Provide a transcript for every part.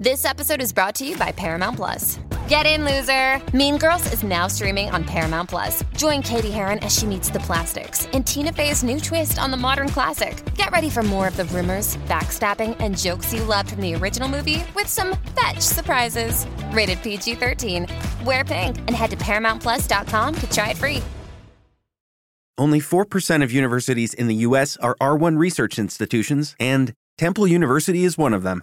This episode is brought to you by Paramount Plus. Get in, loser! Mean Girls is now streaming on Paramount Plus. Join Katie Heron as she meets the plastics in Tina Fey's new twist on the modern classic. Get ready for more of the rumors, backstabbing, and jokes you loved from the original movie with some fetch surprises. Rated PG 13. Wear pink and head to ParamountPlus.com to try it free. Only 4% of universities in the U.S. are R1 research institutions, and Temple University is one of them.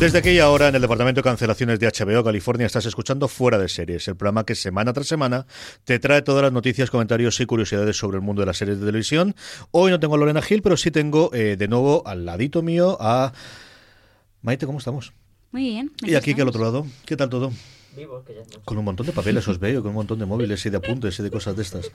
Desde aquella hora, en el Departamento de Cancelaciones de HBO California, estás escuchando Fuera de Series, el programa que semana tras semana te trae todas las noticias, comentarios y curiosidades sobre el mundo de las series de televisión. Hoy no tengo a Lorena Gil, pero sí tengo eh, de nuevo al ladito mío a Maite, ¿cómo estamos? Muy bien. Y aquí que al otro lado, ¿qué tal todo? Vivo, que ya no. Con un montón de papeles os veo, con un montón de móviles y de apuntes y de cosas de estas.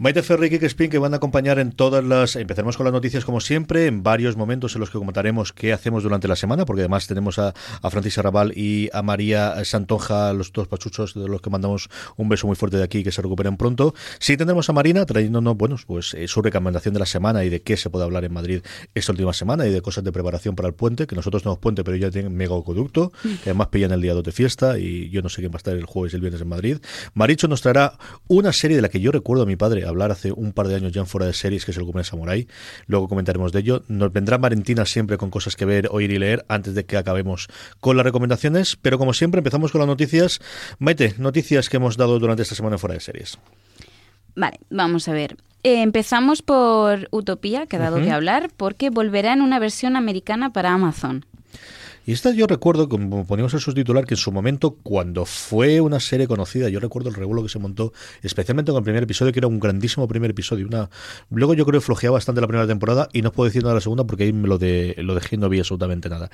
Maite Ferri y Kike Spin que van a acompañar en todas las... Empezaremos con las noticias como siempre, en varios momentos en los que comentaremos qué hacemos durante la semana, porque además tenemos a, a Francis Arrabal y a María Santonja, los dos pachuchos de los que mandamos un beso muy fuerte de aquí, que se recuperen pronto. Sí tendremos a Marina trayéndonos, bueno, pues eh, su recomendación de la semana y de qué se puede hablar en Madrid esta última semana y de cosas de preparación para el puente, que nosotros tenemos puente, pero ya tienen mega acueducto, que además pillan el día 2 de fiesta y yo no sé quién va a estar el jueves y el viernes en Madrid. Maricho nos traerá una serie de la que yo recuerdo a mi padre hablar hace un par de años ya en fuera de series, que es el Gómez Samurai. Luego comentaremos de ello. Nos vendrá Valentina siempre con cosas que ver, oír y leer antes de que acabemos con las recomendaciones. Pero como siempre, empezamos con las noticias. Maite, noticias que hemos dado durante esta semana en fuera de series. Vale, vamos a ver. Eh, empezamos por Utopía, que ha dado Ujú. que hablar, porque volverá en una versión americana para Amazon. Y esta yo recuerdo, como poníamos el subtitular, que en su momento, cuando fue una serie conocida, yo recuerdo el revuelo que se montó, especialmente con el primer episodio, que era un grandísimo primer episodio. Una... Luego yo creo que flojeaba bastante la primera temporada y no puedo decir nada de la segunda porque ahí me lo, de, lo dejé y no vi absolutamente nada.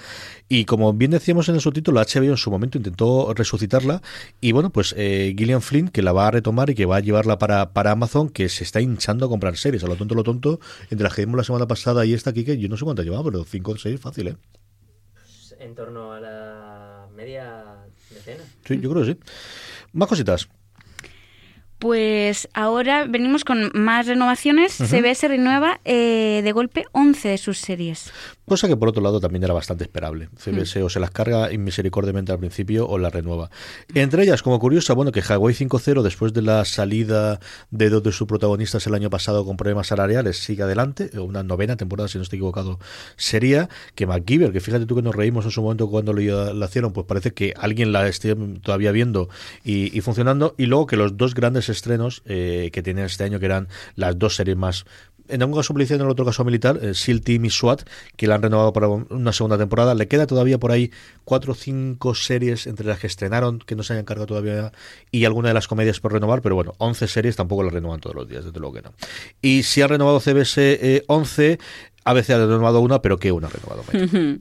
Y como bien decíamos en el subtítulo, HBO en su momento intentó resucitarla y bueno, pues eh, Gillian Flynn, que la va a retomar y que va a llevarla para, para Amazon, que se está hinchando a comprar series, a lo tonto, lo tonto, entre las que vimos la semana pasada y esta aquí, que yo no sé cuántas llevaba, pero 5 o 6 fácil, ¿eh? Pues, En torno a la media decena. Sí, yo creo que sí. Más cositas. Pues ahora venimos con más renovaciones. CBS renueva eh, de golpe 11 de sus series. Cosa que por otro lado también era bastante esperable. CBS o se las carga inmisericordiamente al principio o las renueva. Entre ellas, como curiosa, bueno, que Hawaii 5.0, después de la salida de dos de sus protagonistas el año pasado con problemas salariales, sigue adelante. Una novena temporada, si no estoy equivocado, sería que MacGyver, que fíjate tú que nos reímos en su momento cuando lo, la hicieron, pues parece que alguien la esté todavía viendo y, y funcionando. Y luego que los dos grandes estrenos eh, que tienen este año, que eran las dos series más en un caso policía, en el otro caso militar, eh, SEAL Team y SWAT, que la han renovado para una segunda temporada. Le queda todavía por ahí cuatro o cinco series entre las que estrenaron, que no se hayan cargado todavía, y alguna de las comedias por renovar, pero bueno, 11 series tampoco las renovan todos los días, desde luego que no. Y si ha renovado CBS eh, 11, ABC ha renovado una, pero ¿qué una ha renovado?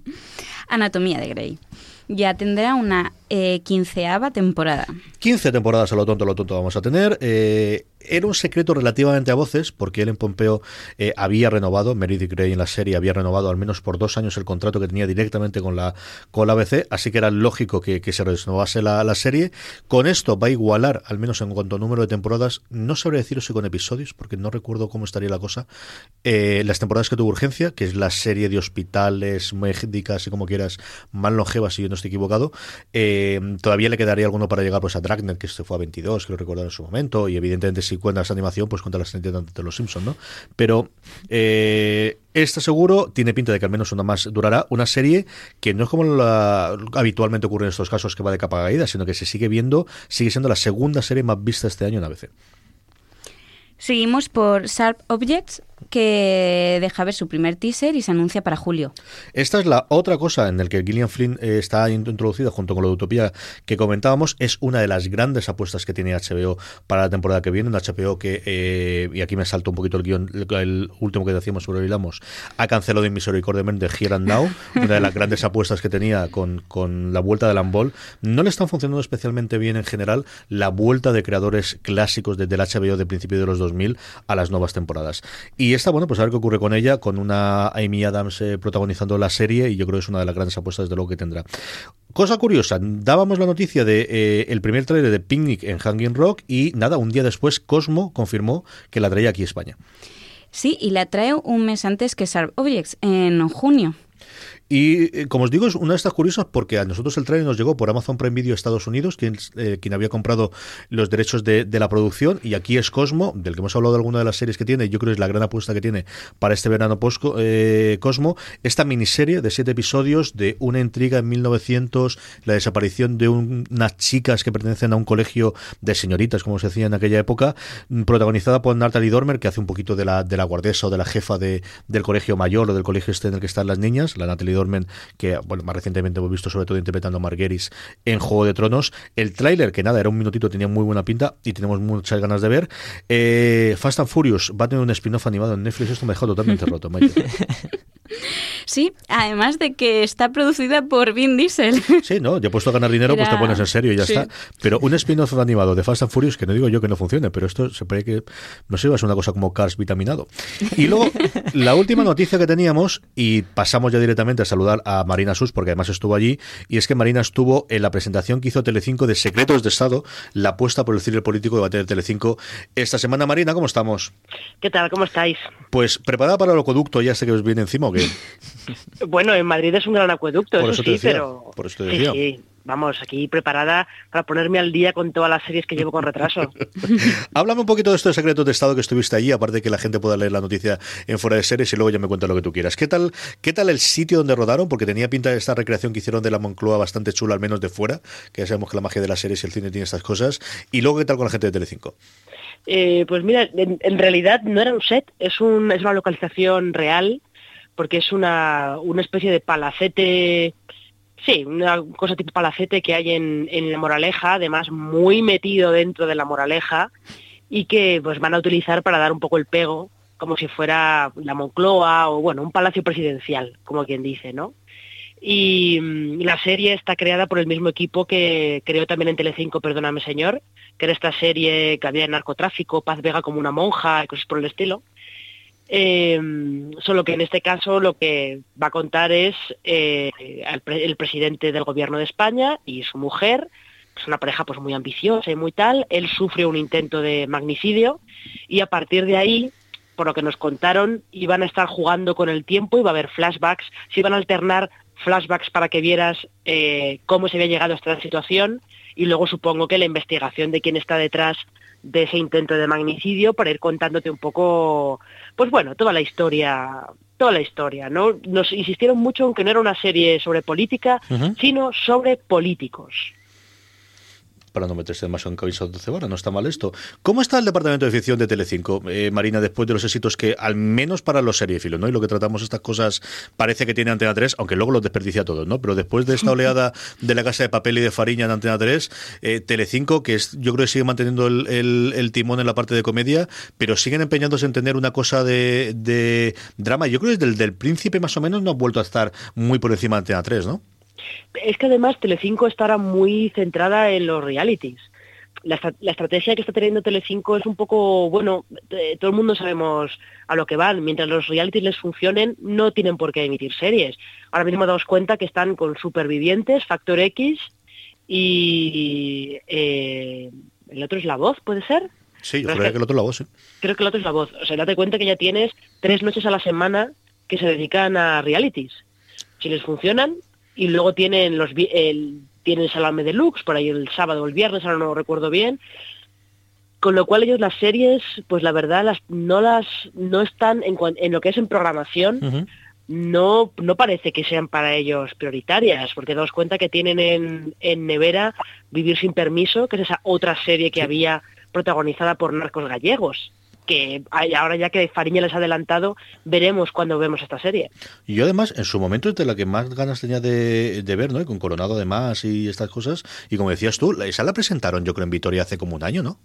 Anatomía de Grey. Ya tendrá una eh, quinceava temporada. 15 temporadas a lo tonto, a lo tonto vamos a tener. Eh, era un secreto relativamente a voces, porque Ellen Pompeo eh, había renovado, Meredith Grey en la serie había renovado al menos por dos años el contrato que tenía directamente con la, con la ABC, así que era lógico que, que se renovase la, la, serie. Con esto va a igualar, al menos en cuanto a número de temporadas, no sabré deciros si con episodios, porque no recuerdo cómo estaría la cosa, eh, las temporadas que tuvo Urgencia, que es la serie de hospitales, médicas y como quieras, más longevas, si yo no estoy equivocado, eh, todavía le quedaría alguno para llegar pues a Dragnet, que se fue a 22, creo recordar en su momento, y evidentemente si cuentas animación, pues cuenta las 30 de los Simpsons, ¿no? Pero eh, esta seguro tiene pinta de que al menos una más durará, una serie que no es como la, habitualmente ocurre en estos casos que va de capa caída, sino que se sigue viendo, sigue siendo la segunda serie más vista este año en ABC. Seguimos por Sharp Objects, que deja ver su primer teaser y se anuncia para julio. Esta es la otra cosa en la que Gillian Flynn eh, está introducida junto con la Utopía que comentábamos. Es una de las grandes apuestas que tiene HBO para la temporada que viene. Un HBO que, eh, y aquí me salto un poquito el guion, el, último que decíamos sobre Vilamos, ha cancelado inmisericordiamente Here and Now, una de las grandes apuestas que tenía con, con la vuelta de Lambol. No le están funcionando especialmente bien en general la vuelta de creadores clásicos desde el HBO de principio de los 2000 a las nuevas temporadas. Y esta, bueno, pues a ver qué ocurre con ella, con una Amy Adams eh, protagonizando la serie, y yo creo que es una de las grandes apuestas de lo que tendrá. Cosa curiosa, dábamos la noticia de eh, el primer trailer de Picnic en Hanging Rock y nada, un día después Cosmo confirmó que la traía aquí a España. Sí, y la trae un mes antes que Sharp Objects, en junio. Y eh, como os digo, es una de estas curiosas porque a nosotros el trailer nos llegó por Amazon Prime Video Estados Unidos, quien, eh, quien había comprado los derechos de, la producción, y aquí es Cosmo, del que hemos hablado de alguna de las series que tiene, yo creo que es la gran apuesta que tiene para este verano post eh, Cosmo, esta miniserie de siete episodios de una intriga en 1900, la desaparición de unas chicas que pertenecen a un colegio de señoritas, como se decía en aquella época, protagonizada por Natalie Dormer, que hace un poquito de la, de la guardesa o de la jefa de, del colegio mayor o del colegio este en el que están las niñas, la Natalie Dormen, que bueno, más recientemente hemos visto sobre todo interpretando a Margueris en Juego de Tronos. El tráiler, que nada, era un minutito, tenía muy buena pinta y tenemos muchas ganas de ver. Eh, Fast and Furious va a tener un spin-off animado en Netflix, esto me dejó totalmente roto, Sí, además de que está producida por Vin Diesel. Sí, no, ya puesto a ganar dinero, pues te pones en serio y ya está. Pero un spin-off animado de Fast and Furious, que no digo yo que no funcione, pero esto se parece que, no sé, va a ser una cosa como Cars vitaminado. Y luego, la última noticia que teníamos, y pasamos ya directamente a saludar a Marina Sus, porque además estuvo allí, y es que Marina estuvo en la presentación que hizo Telecinco de Secretos de Estado, la apuesta por el cine político de bater Telecinco esta semana. Marina, ¿cómo estamos? ¿Qué tal? ¿Cómo estáis? Pues preparada para el acueducto, ya sé que os viene encima qué. Bueno, en Madrid es un gran acueducto, eso sí, pero... Por eso te decía. Sí, Vamos, aquí preparada para ponerme al día con todas las series que llevo con retraso. Háblame un poquito de estos secretos de Estado que estuviste allí, aparte de que la gente pueda leer la noticia en fuera de series y luego ya me cuentas lo que tú quieras. ¿Qué tal, ¿Qué tal el sitio donde rodaron? Porque tenía pinta de esta recreación que hicieron de la Moncloa bastante chula, al menos de fuera, que ya sabemos que la magia de las series y el cine tiene estas cosas. Y luego, ¿qué tal con la gente de Telecinco? Eh, pues mira, en, realidad no era un set, es, un, es una localización real porque es una, una especie de palacete, sí, una cosa tipo palacete que hay en, en la Moraleja, además muy metido dentro de la Moraleja y que pues van a utilizar para dar un poco el pego, como si fuera la Moncloa o bueno, un palacio presidencial, como quien dice, ¿no? Y mm, la serie está creada por el mismo equipo que creó también en Telecinco, Perdóname Señor, que era esta serie que había en narcotráfico, Paz Vega como una monja y cosas por el estilo. Eh, solo que en este caso lo que va a contar es eh, el, presidente del gobierno de España y su mujer, es una pareja pues muy ambiciosa y muy tal, él sufre un intento de magnicidio y a partir de ahí, por lo que nos contaron, iban a estar jugando con el tiempo, iba a haber flashbacks, se iban a alternar flashbacks para que vieras eh, cómo se había llegado a esta situación. Y luego supongo que la investigación de quién está detrás de ese intento de magnicidio para ir contándote un poco, pues bueno, toda la historia, toda la historia, ¿no? Nos insistieron mucho en que no era una serie sobre política, sino sobre políticos para no meterse demasiado en cabeza de cebara, no está mal esto. ¿Cómo está el departamento de ficción de Telecinco, eh, Marina, después de los éxitos que, al menos para los seriefilos, ¿no? Y lo que tratamos estas cosas parece que tiene Antena 3, aunque luego los desperdicia todos, ¿no? Pero después de esta oleada de la casa de papel y de fariña en Antena 3, eh, Telecinco, que es, yo creo que sigue manteniendo el, timón en la parte de comedia, pero siguen empeñándose en tener una cosa de, drama. Yo creo que desde el del príncipe más o menos no ha vuelto a estar muy por encima de Antena 3, ¿no? Es que además Telecinco estará muy centrada en los realities. La, estrategia que está teniendo Telecinco es un poco, bueno, todo el mundo sabemos a lo que van. Mientras los realities les funcionen, no tienen por qué emitir series. Ahora mismo damos cuenta que están con Supervivientes, Factor X y eh, el otro es La Voz, ¿puede ser? Sí, yo creo que, el otro es La Voz, sí. Creo que el otro es La Voz. O sea, date cuenta que ya tienes tres noches a la semana que se dedican a realities. Si les funcionan, y luego tienen los el tienen Salame Deluxe, por ahí el sábado o el viernes, ahora no lo recuerdo bien. Con lo cual ellos las series, pues la verdad, las, no las no están en, en lo que es en programación, no, no parece que sean para ellos prioritarias, porque daos cuenta que tienen en, en nevera Vivir sin permiso, que es esa otra serie que había protagonizada por narcos gallegos, que ahora ya que Fariña les ha adelantado, veremos cuando vemos esta serie. Y yo además, en su momento es de la que más ganas tenía de, de ver, ¿no? Y con Coronado además y estas cosas. Y como decías tú, esa la presentaron yo creo en Vitoria hace como un año, ¿no?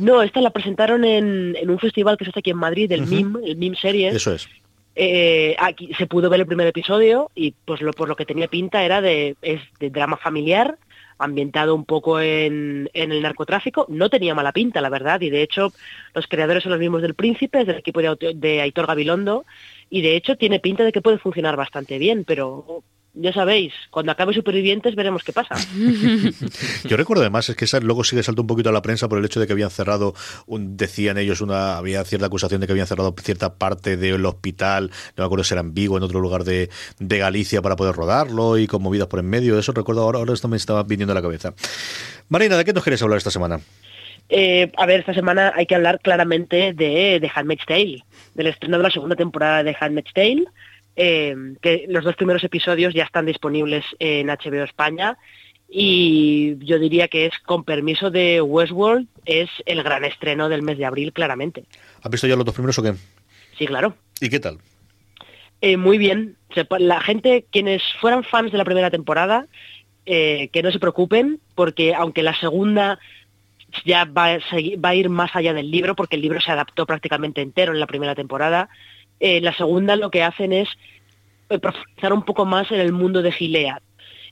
No, esta la presentaron en, en un festival que se hace aquí en Madrid, el Ujú. MIM, el MIM Series. Eso es. Eh, aquí se pudo ver el primer episodio y pues lo, por lo que tenía pinta era de, es de drama familiar, ambientado un poco en, en el narcotráfico. No tenía mala pinta, la verdad, y de hecho los creadores son los mismos del Príncipe, del equipo de, de Aitor Gabilondo, y de hecho tiene pinta de que puede funcionar bastante bien, pero ya sabéis, cuando acabe Supervivientes veremos qué pasa. Yo recuerdo además es que esa luego sigue saltando un poquito a la prensa por el hecho de que habían cerrado, un- decían ellos, una había cierta acusación de que habían cerrado cierta parte del hospital, no me acuerdo si era en Vigo, en otro lugar de, de Galicia para poder rodarlo y con movidas por en medio. Eso recuerdo ahora, ahora esto me estaba viniendo a la cabeza. Marina, ¿de qué nos quieres hablar esta semana? Eh, a ver, esta semana hay que hablar claramente de, de Handmaid's Tale, del estreno de la segunda temporada de Handmaid's Tale, eh, que los dos primeros episodios ya están disponibles en HBO España y yo diría que es, con permiso de Westworld, es el gran estreno del mes de abril, claramente. ¿Has visto ya los dos primeros o qué? Sí, claro. ¿Y qué tal? Eh, muy bien. La gente, quienes fueran fans de la primera temporada, eh, que no se preocupen, porque aunque la segunda ya va a, segui- va a ir más allá del libro, porque el libro se adaptó prácticamente entero en la primera temporada, eh, la segunda lo que hacen es eh, profundizar un poco más en el mundo de Gilead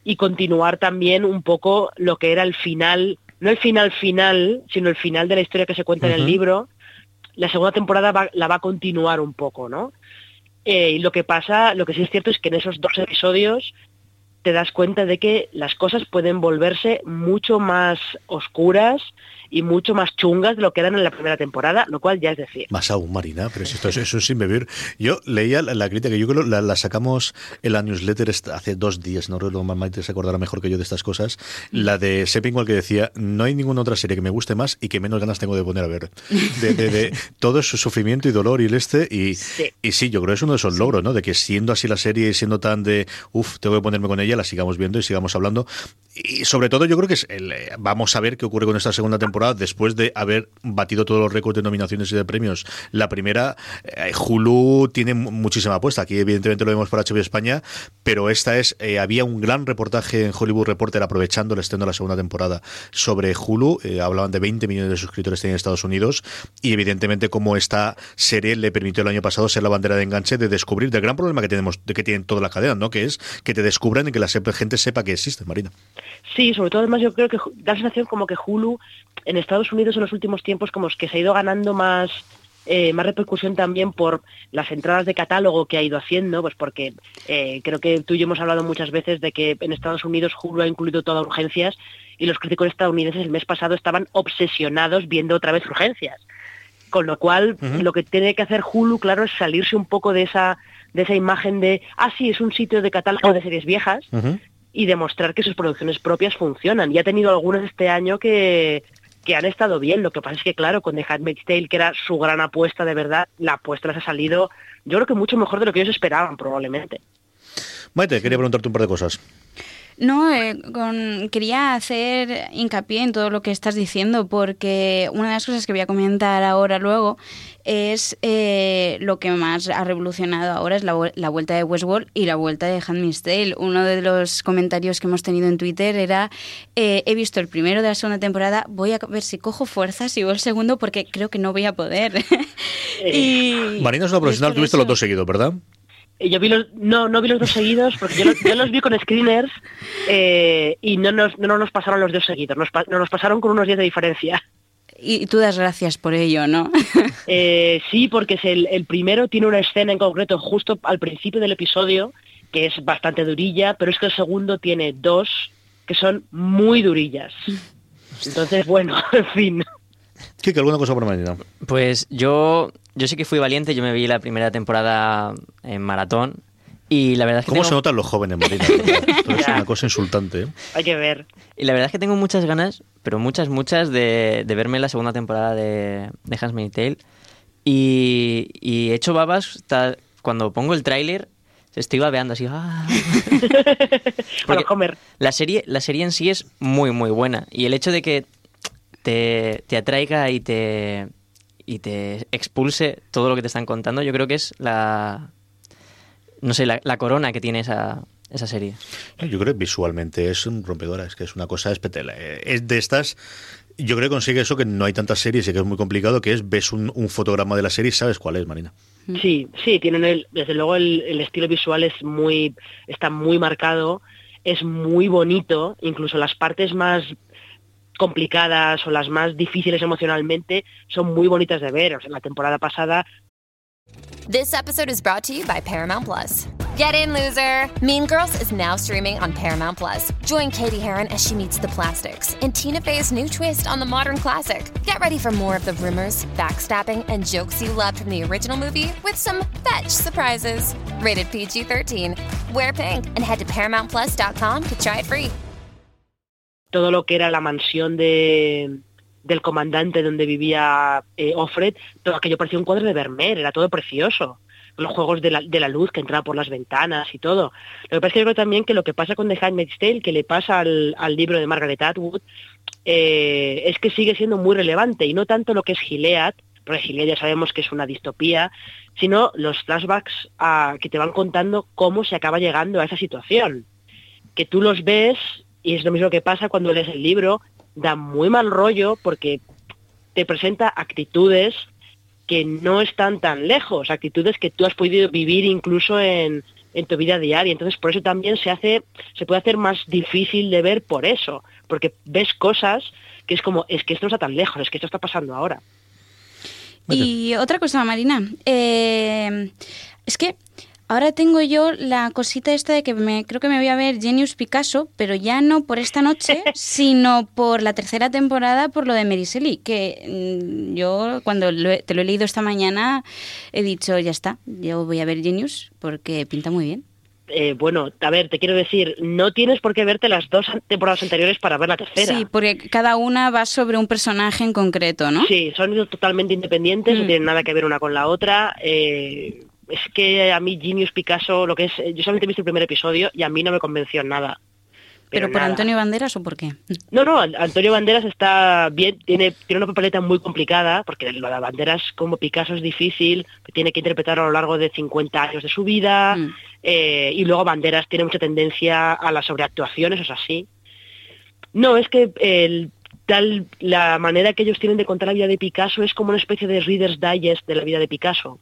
y continuar también un poco lo que era el final, no el final final, sino el final de la historia que se cuenta en el libro. La segunda temporada va- la va a continuar un poco, ¿no? Eh, y lo que pasa, lo que sí es cierto es que en esos dos episodios te das cuenta de que las cosas pueden volverse mucho más oscuras y mucho más chungas de lo que eran en la primera temporada, lo cual ya es decir. Más aún, Marina, pero esto es, eso es sin beber. Yo leía la, la crítica, yo creo que la, la sacamos en la newsletter hace dos días, no recuerdo, Maite se acordará mejor que yo de estas cosas, la de Seppingwall que decía, no hay ninguna otra serie que me guste más y que menos ganas tengo de poner a ver. De, de- de todo su sufrimiento y dolor y el este, y Sí. y sí, yo creo que es uno de esos logros, ¿no? De que siendo así la serie y siendo tan de, uff, tengo que ponerme con ella, la sigamos viendo y sigamos hablando. Y sobre todo yo creo que es el, eh, vamos a ver qué ocurre con esta segunda temporada después de haber batido todos los récords de nominaciones y de premios. La primera, eh, Hulu tiene mu- muchísima apuesta. Aquí evidentemente lo vemos por HBO España, pero esta es, eh, había un gran reportaje en Hollywood Reporter aprovechando el estreno de la segunda temporada sobre Hulu. Eh, hablaban de 20 millones de suscriptores tiene Estados Unidos y evidentemente como esta serie le permitió el año pasado ser la bandera de enganche de descubrir del gran problema que tenemos, de que tienen toda la cadena, ¿no? Que es que te descubran y que la gente sepa que existe, Marina. Sí, sobre todo además yo creo que da la sensación como que Hulu en Estados Unidos en los últimos tiempos como es que se ha ido ganando más eh, más repercusión también por las entradas de catálogo que ha ido haciendo, pues porque eh, creo que tú y yo hemos hablado muchas veces de que en Estados Unidos Hulu ha incluido todas urgencias y los críticos estadounidenses el mes pasado estaban obsesionados viendo otra vez urgencias. Con lo cual, lo que tiene que hacer Hulu, claro, es salirse un poco de esa de esa imagen de, ah, sí, es un sitio de catálogo de series viejas, y demostrar que sus producciones propias funcionan. Y ha tenido algunas este año que, que han estado bien. Lo que pasa es que, claro, con The Handmaid's Tale, que era su gran apuesta de verdad, la apuesta les ha salido, yo creo que mucho mejor de lo que ellos esperaban, probablemente. Maite, quería preguntarte un par de cosas. No, eh, con- quería hacer hincapié en todo lo que estás diciendo porque una de las cosas que voy a comentar ahora luego es eh, lo que más ha revolucionado ahora es la, vu- la vuelta de Westworld y la vuelta de Handmaid's Tale. Uno de los comentarios que hemos tenido en Twitter era eh, he visto el primero de la segunda temporada, voy a ver si cojo fuerzas y veo el segundo porque creo que no voy a poder. y, Marina es una profesional, tuviste los dos seguidos, ¿verdad? Yo vi los, no, no vi los dos seguidos, porque yo los, yo los vi con screeners eh, y no nos, no nos pasaron los dos seguidos, nos, pa- nos pasaron con unos días de diferencia. Y tú das gracias por ello, ¿no? Eh, sí, porque es el, el primero tiene una escena en concreto justo al principio del episodio que es bastante durilla, pero es que el segundo tiene dos que son muy durillas. Entonces, bueno, en fin. Kike, ¿alguna cosa por Marina? Pues yo, yo sí que fui valiente, yo me vi la primera temporada en maratón Y la verdad es que ¿Cómo tengo- se notan los jóvenes, Marina? Es una cosa insultante. ¿eh? Hay que ver. Y la verdad es que tengo muchas ganas, pero muchas, muchas, de, de verme la segunda temporada de, de Handmaid's Tale. Y, y he hecho babas cuando pongo el tráiler, estoy babeando así. ¡ah! Porque Homer, la serie, la serie en sí es muy, muy buena. Y el hecho de que te, te atraiga y te, y te expulse todo lo que te están contando, yo creo que es la... No sé, la, la corona que tiene esa, esa serie. Yo creo que visualmente es un rompedora, es que es una cosa espectacular. Es de estas. Yo creo que consigue eso que no hay tantas series y que es muy complicado, que es ves un, un fotograma de la serie y sabes cuál es, Marina. Sí, sí, tienen el, desde luego el, el estilo visual es muy, está muy marcado, es muy bonito, incluso las partes más complicadas o las más difíciles emocionalmente son muy bonitas de ver. O sea, la temporada pasada This episode is brought to you by Paramount Plus. Get in, loser! Mean Girls is now streaming on Paramount Plus. Join Katie Heron as she meets the plastics in Tina Fey's new twist on the modern classic. Get ready for more of the rumors, backstabbing, and jokes you loved from the original movie with some fetch surprises. Rated PG 13. Wear pink and head to ParamountPlus.com to try it free. Todo lo que era la mansión de, del comandante donde vivía eh, Offred, todo aquello parecía un cuadro de Vermeer, era todo precioso. Los juegos de la, de la luz que entraba por las ventanas y todo. Lo que pasa es que yo creo también que lo que pasa con The Handmaid's Tale, que le pasa al, libro de Margaret Atwood, eh, es que sigue siendo muy relevante y no tanto lo que es Gilead, porque Gilead ya sabemos que es una distopía, sino los flashbacks ah, que te van contando cómo se acaba llegando a esa situación. Que tú los ves y es lo mismo que pasa cuando lees el libro, da muy mal rollo porque te presenta actitudes que no están tan lejos, actitudes que tú has podido vivir incluso en, en tu vida diaria. Entonces por eso también se hace, se puede hacer más difícil de ver por eso, porque ves cosas que es como, es que esto no está tan lejos, es que esto está pasando ahora. Y otra cosa, Marina, eh, es que ahora tengo yo la cosita esta de que me, creo que me voy a ver Genius Picasso, pero ya no por esta noche, sino por la tercera temporada, por lo de Shelley, que mm, yo cuando lo he- te lo he leído esta mañana he dicho, ya está, yo voy a ver Genius porque pinta muy bien. Eh, bueno, a ver, te quiero decir, no tienes por qué verte las dos temporadas anteriores para ver la tercera. Sí, porque cada una va sobre un personaje en concreto, ¿no? Sí, son totalmente independientes, no Mm. tienen nada que ver una con la otra. eh, es que a mí Genius Picasso, lo que es, yo solamente he visto el primer episodio y a mí no me convenció en nada. ¿Pero por nada. Antonio Banderas o por qué? No, no, An- Antonio Banderas está bien, tiene, tiene una papeleta muy complicada, porque lo de Banderas como Picasso es difícil, tiene que interpretar a lo largo de 50 años de su vida, Mm. eh, y luego Banderas tiene mucha tendencia a la sobreactuación, eso es así. No, es que el, tal, la manera que ellos tienen de contar la vida de Picasso es como una especie de Reader's Digest de la vida de Picasso.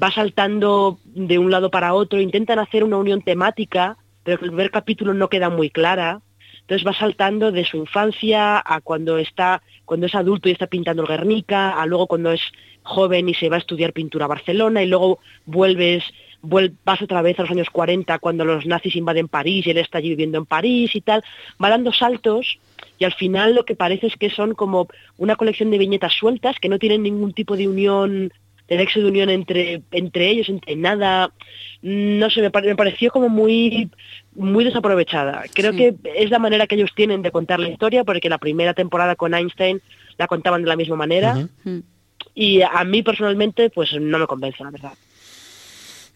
Va saltando de un lado para otro, intentan hacer una unión temática, pero el primer capítulo no queda muy clara. Entonces va saltando de su infancia a cuando está, cuando es adulto y está pintando el Guernica, a luego cuando es joven y se va a estudiar pintura a Barcelona, y luego vuelves, vuel- vas otra vez a los años 40 cuando los nazis invaden París y él está allí viviendo en París y tal. Va dando saltos y al final lo que parece es que son como una colección de viñetas sueltas que no tienen ningún tipo de unión, de nexo de unión entre, entre ellos, entre nada. No sé, me, pare- me pareció como muy, muy desaprovechada. Creo Sí. que es la manera que ellos tienen de contar la historia, porque la primera temporada con Einstein la contaban de la misma manera. Mm. Y a mí personalmente, pues no me convence, la verdad.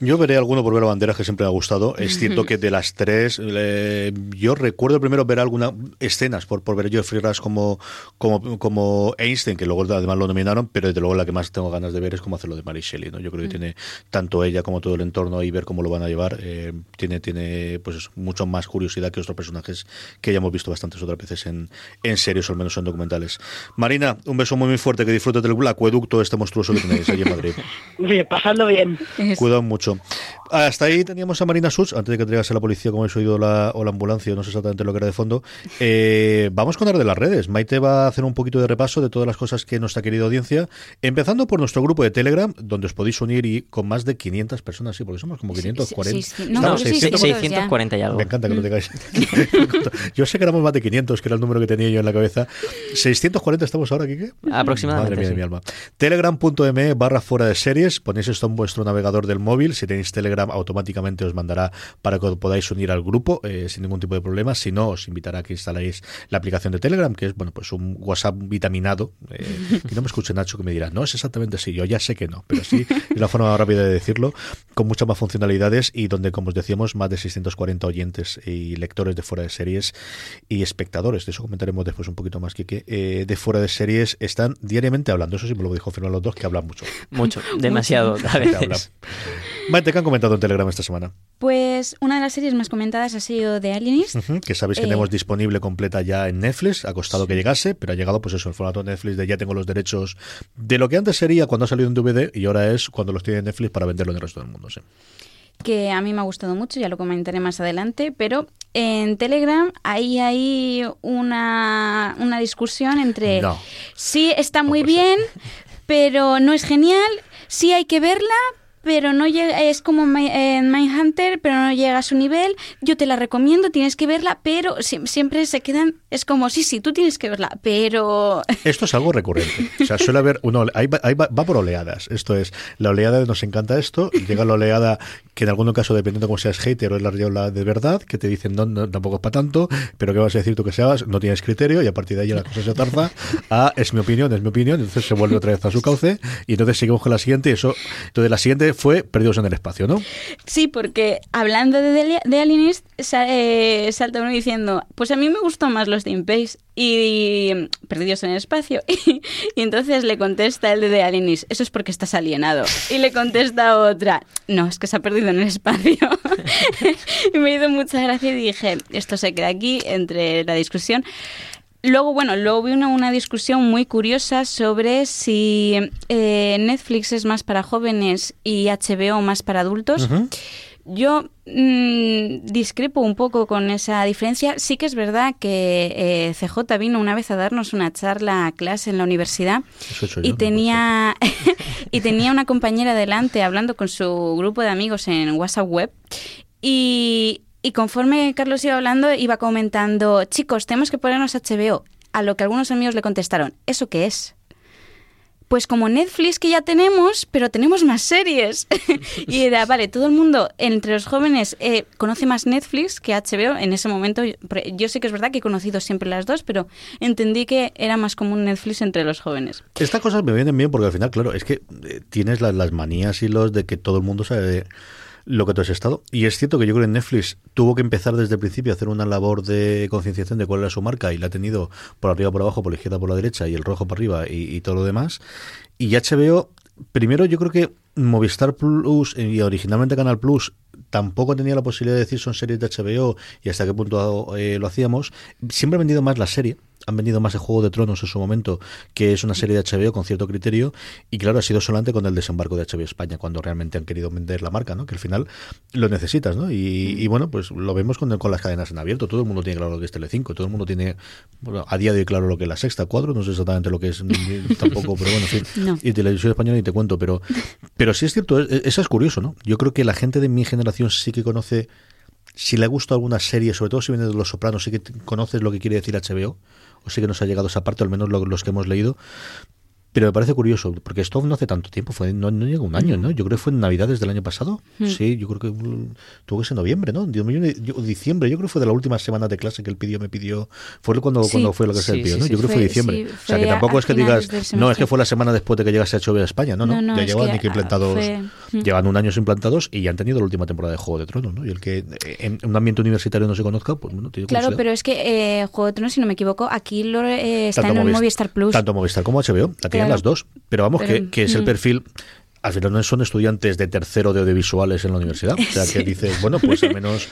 Yo veré alguno por ver a banderas que siempre me ha gustado. Es cierto que de las tres, eh, yo recuerdo primero ver algunas escenas por, por ver Jeffrey Rush como, como, como Einstein, que luego además lo nominaron, pero desde luego la que más tengo ganas de ver es cómo hacerlo de Mary Shelley. ¿no? Yo creo que tiene tanto ella como todo el entorno y ver cómo lo van a llevar. eh, tiene tiene pues mucho más curiosidad que otros personajes que ya hemos visto bastantes otras veces en, en series o al menos en documentales. Marina, un beso muy muy fuerte, que disfrutes del acueducto este monstruoso que tenéis allí en Madrid. Bien, pasando bien. Cuidado mucho mucho. Hasta ahí teníamos a Marina Such, antes de que llegase la policía, como habéis oído, la, o la ambulancia, no sé exactamente lo que era de fondo. Eh, vamos con hablar de las redes. Maite va a hacer un poquito de repaso de todas las cosas que nuestra querida audiencia, empezando por nuestro grupo de Telegram, donde os podéis unir y con más de 500 personas, sí, porque somos como 540. Sí, sí, sí. No, No, Estamos creo que sí, 600. sí, sí. 640 y algo. Me encanta que lo tengáis. yo sé que éramos más de 500, que era el número que tenía yo en la cabeza. ¿640 estamos ahora, Kike? Aproximadamente, Madre mía de mi alma. Telegram.me barra fuera de series. Ponéis esto en vuestro navegador del móvil. Si tenéis Telegram Telegram automáticamente os mandará para que os podáis unir al grupo eh, sin ningún tipo de problema. Si no, os invitará a que instaléis la aplicación de Telegram, que es bueno pues un WhatsApp vitaminado. eh, que no me escuche Nacho que me dirá, no es exactamente así, yo ya sé que no, pero sí es la forma rápida de decirlo, con muchas más funcionalidades y donde, como os decíamos, más de 640 oyentes y lectores de fuera de series y espectadores, de eso comentaremos después un poquito más, Kike, eh, de fuera de series están diariamente hablando, eso sí me lo dijo Fernando los dos, que hablan mucho. Mucho, demasiado a veces. Maite, ¿qué han comentado en Telegram esta semana? Pues una de las series más comentadas ha sido The Alienist. Que sabéis que Eh, tenemos disponible completa ya en Netflix, ha costado que llegase, pero ha llegado pues eso, el formato Netflix de ya tengo los derechos de lo que antes sería cuando ha salido en DVD y ahora es cuando los tiene en Netflix para venderlo en el resto del mundo. sí. que a mí me ha gustado mucho, ya lo comentaré más adelante, pero en Telegram ahí hay una, una discusión entre No. sí está muy bien, pero no es genial, sí hay que verla, pero no llega, es como en Mindhunter, pero no llega a su nivel, yo te la recomiendo, tienes que verla, pero sie- siempre se quedan, es como, sí, sí, tú tienes que verla, pero... Esto es algo recurrente. O sea, suele haber una ole- ahí va, por oleadas. Esto es, la oleada nos encanta esto, llega la oleada que en algún caso, dependiendo de cómo seas hater o es la oleada de verdad, que te dicen no, no, tampoco es para tanto, pero ¿qué vas a decir tú que seas? No tienes criterio y a partir de ahí la cosa se tarza a es mi opinión, es mi opinión, entonces se vuelve otra vez a su cauce y entonces seguimos con la siguiente y eso, entonces la siguiente fue Perdidos en el Espacio, ¿no? Sí, porque hablando de, de, Alienist, sa- eh, salta uno diciendo, pues a mí me gustó más los de Impage y Perdidos en el Espacio. Y, entonces le contesta el de The Alienist, eso es porque estás alienado. Y le contesta otra, no, es que se ha perdido en el espacio. y me hizo mucha gracia y dije, esto se queda aquí entre la discusión. Luego, bueno, luego vi una, una discusión muy curiosa sobre si eh, Netflix es más para jóvenes y HBO más para adultos. Yo mm, discrepo un poco con esa diferencia. Sí que es verdad que eh, CJ vino una vez a darnos una charla a clase en la universidad yo, y no tenía y tenía una compañera delante hablando con su grupo de amigos en WhatsApp web y, y conforme Carlos iba hablando iba comentando chicos tenemos que ponernos HBO a lo que algunos amigos le contestaron ¿eso qué es? Pues como Netflix que ya tenemos, pero tenemos más series. y era, vale, todo el mundo entre los jóvenes eh, conoce más Netflix que HBO. En ese momento, yo- yo sé que es verdad que he conocido siempre las dos, pero entendí que era más común Netflix entre los jóvenes. Estas cosas me vienen bien porque al final, claro, es que eh, tienes la- las manías y los de que todo el mundo sabe lo que tú has estado. Y es cierto que yo creo que Netflix tuvo que empezar desde el principio a hacer una labor de concienciación de cuál era su marca y la ha tenido por arriba, por abajo, por la izquierda, por la derecha y el rojo por arriba y, todo lo demás. Y HBO, primero yo creo que Movistar Plus y originalmente Canal Plus tampoco tenía la posibilidad de decir son series de HBO y hasta qué punto eh, lo hacíamos. Siempre ha vendido más la serie, han vendido más el Juego de Tronos en su momento, que es una serie de HBO con cierto criterio, y claro, ha sido solamente con el desembarco de HBO España, cuando realmente han querido vender la marca, ¿no? Que al final lo necesitas, ¿no? Y, y bueno, pues lo vemos con, con las cadenas en abierto, todo el mundo tiene claro lo que es Telecinco, todo el mundo tiene, bueno, a día de hoy claro lo que es la sexta, cuadro, no sé exactamente lo que es tampoco, pero bueno, en fin. No. Y televisión española ni te cuento, pero, pero sí es cierto, es- eso es curioso, ¿no? Yo creo que la gente de mi generación sí que conoce si le gusta alguna serie, sobre todo si viene de Los Sopranos, sí que conoces lo que quiere decir HBO, o sí que nos ha llegado esa parte, al menos lo- los que hemos leído. Pero me parece curioso, porque esto no hace tanto tiempo, fue no, no llegó un año, ¿no? Yo creo que fue en Navidades del año pasado. Sí, yo creo que mm, tuvo que ser noviembre, ¿no? Yo- diciembre, yo creo que fue de la última semana de clase que él pidió, me pidió. Fue cuando, Sí. cuando fue la clase Sí, del pidió, sí, ¿no? sí. Yo creo que fue diciembre. sí, o sea, que tampoco a es que digas, no, es que fue la semana después de que llegase a HBO de España. No, no, No, no, ya llevan que, que implantados, fue- mm. llevan un año implantados y ya han tenido la última temporada de Juego de Tronos, ¿no? Y el que eh, en un ambiente universitario no se conozca, pues bueno, tiene Claro, pero es que eh, Juego de Tronos, si no me equivoco, aquí lo, eh, está Tanto en el Movis- Movistar Plus. Tanto Movistar como HBO, la Claro. las dos. Pero vamos, que, Pero, que es el mm. perfil. Al final no son estudiantes de tercero de audiovisuales en la universidad. O sea, que dices, bueno, pues al menos.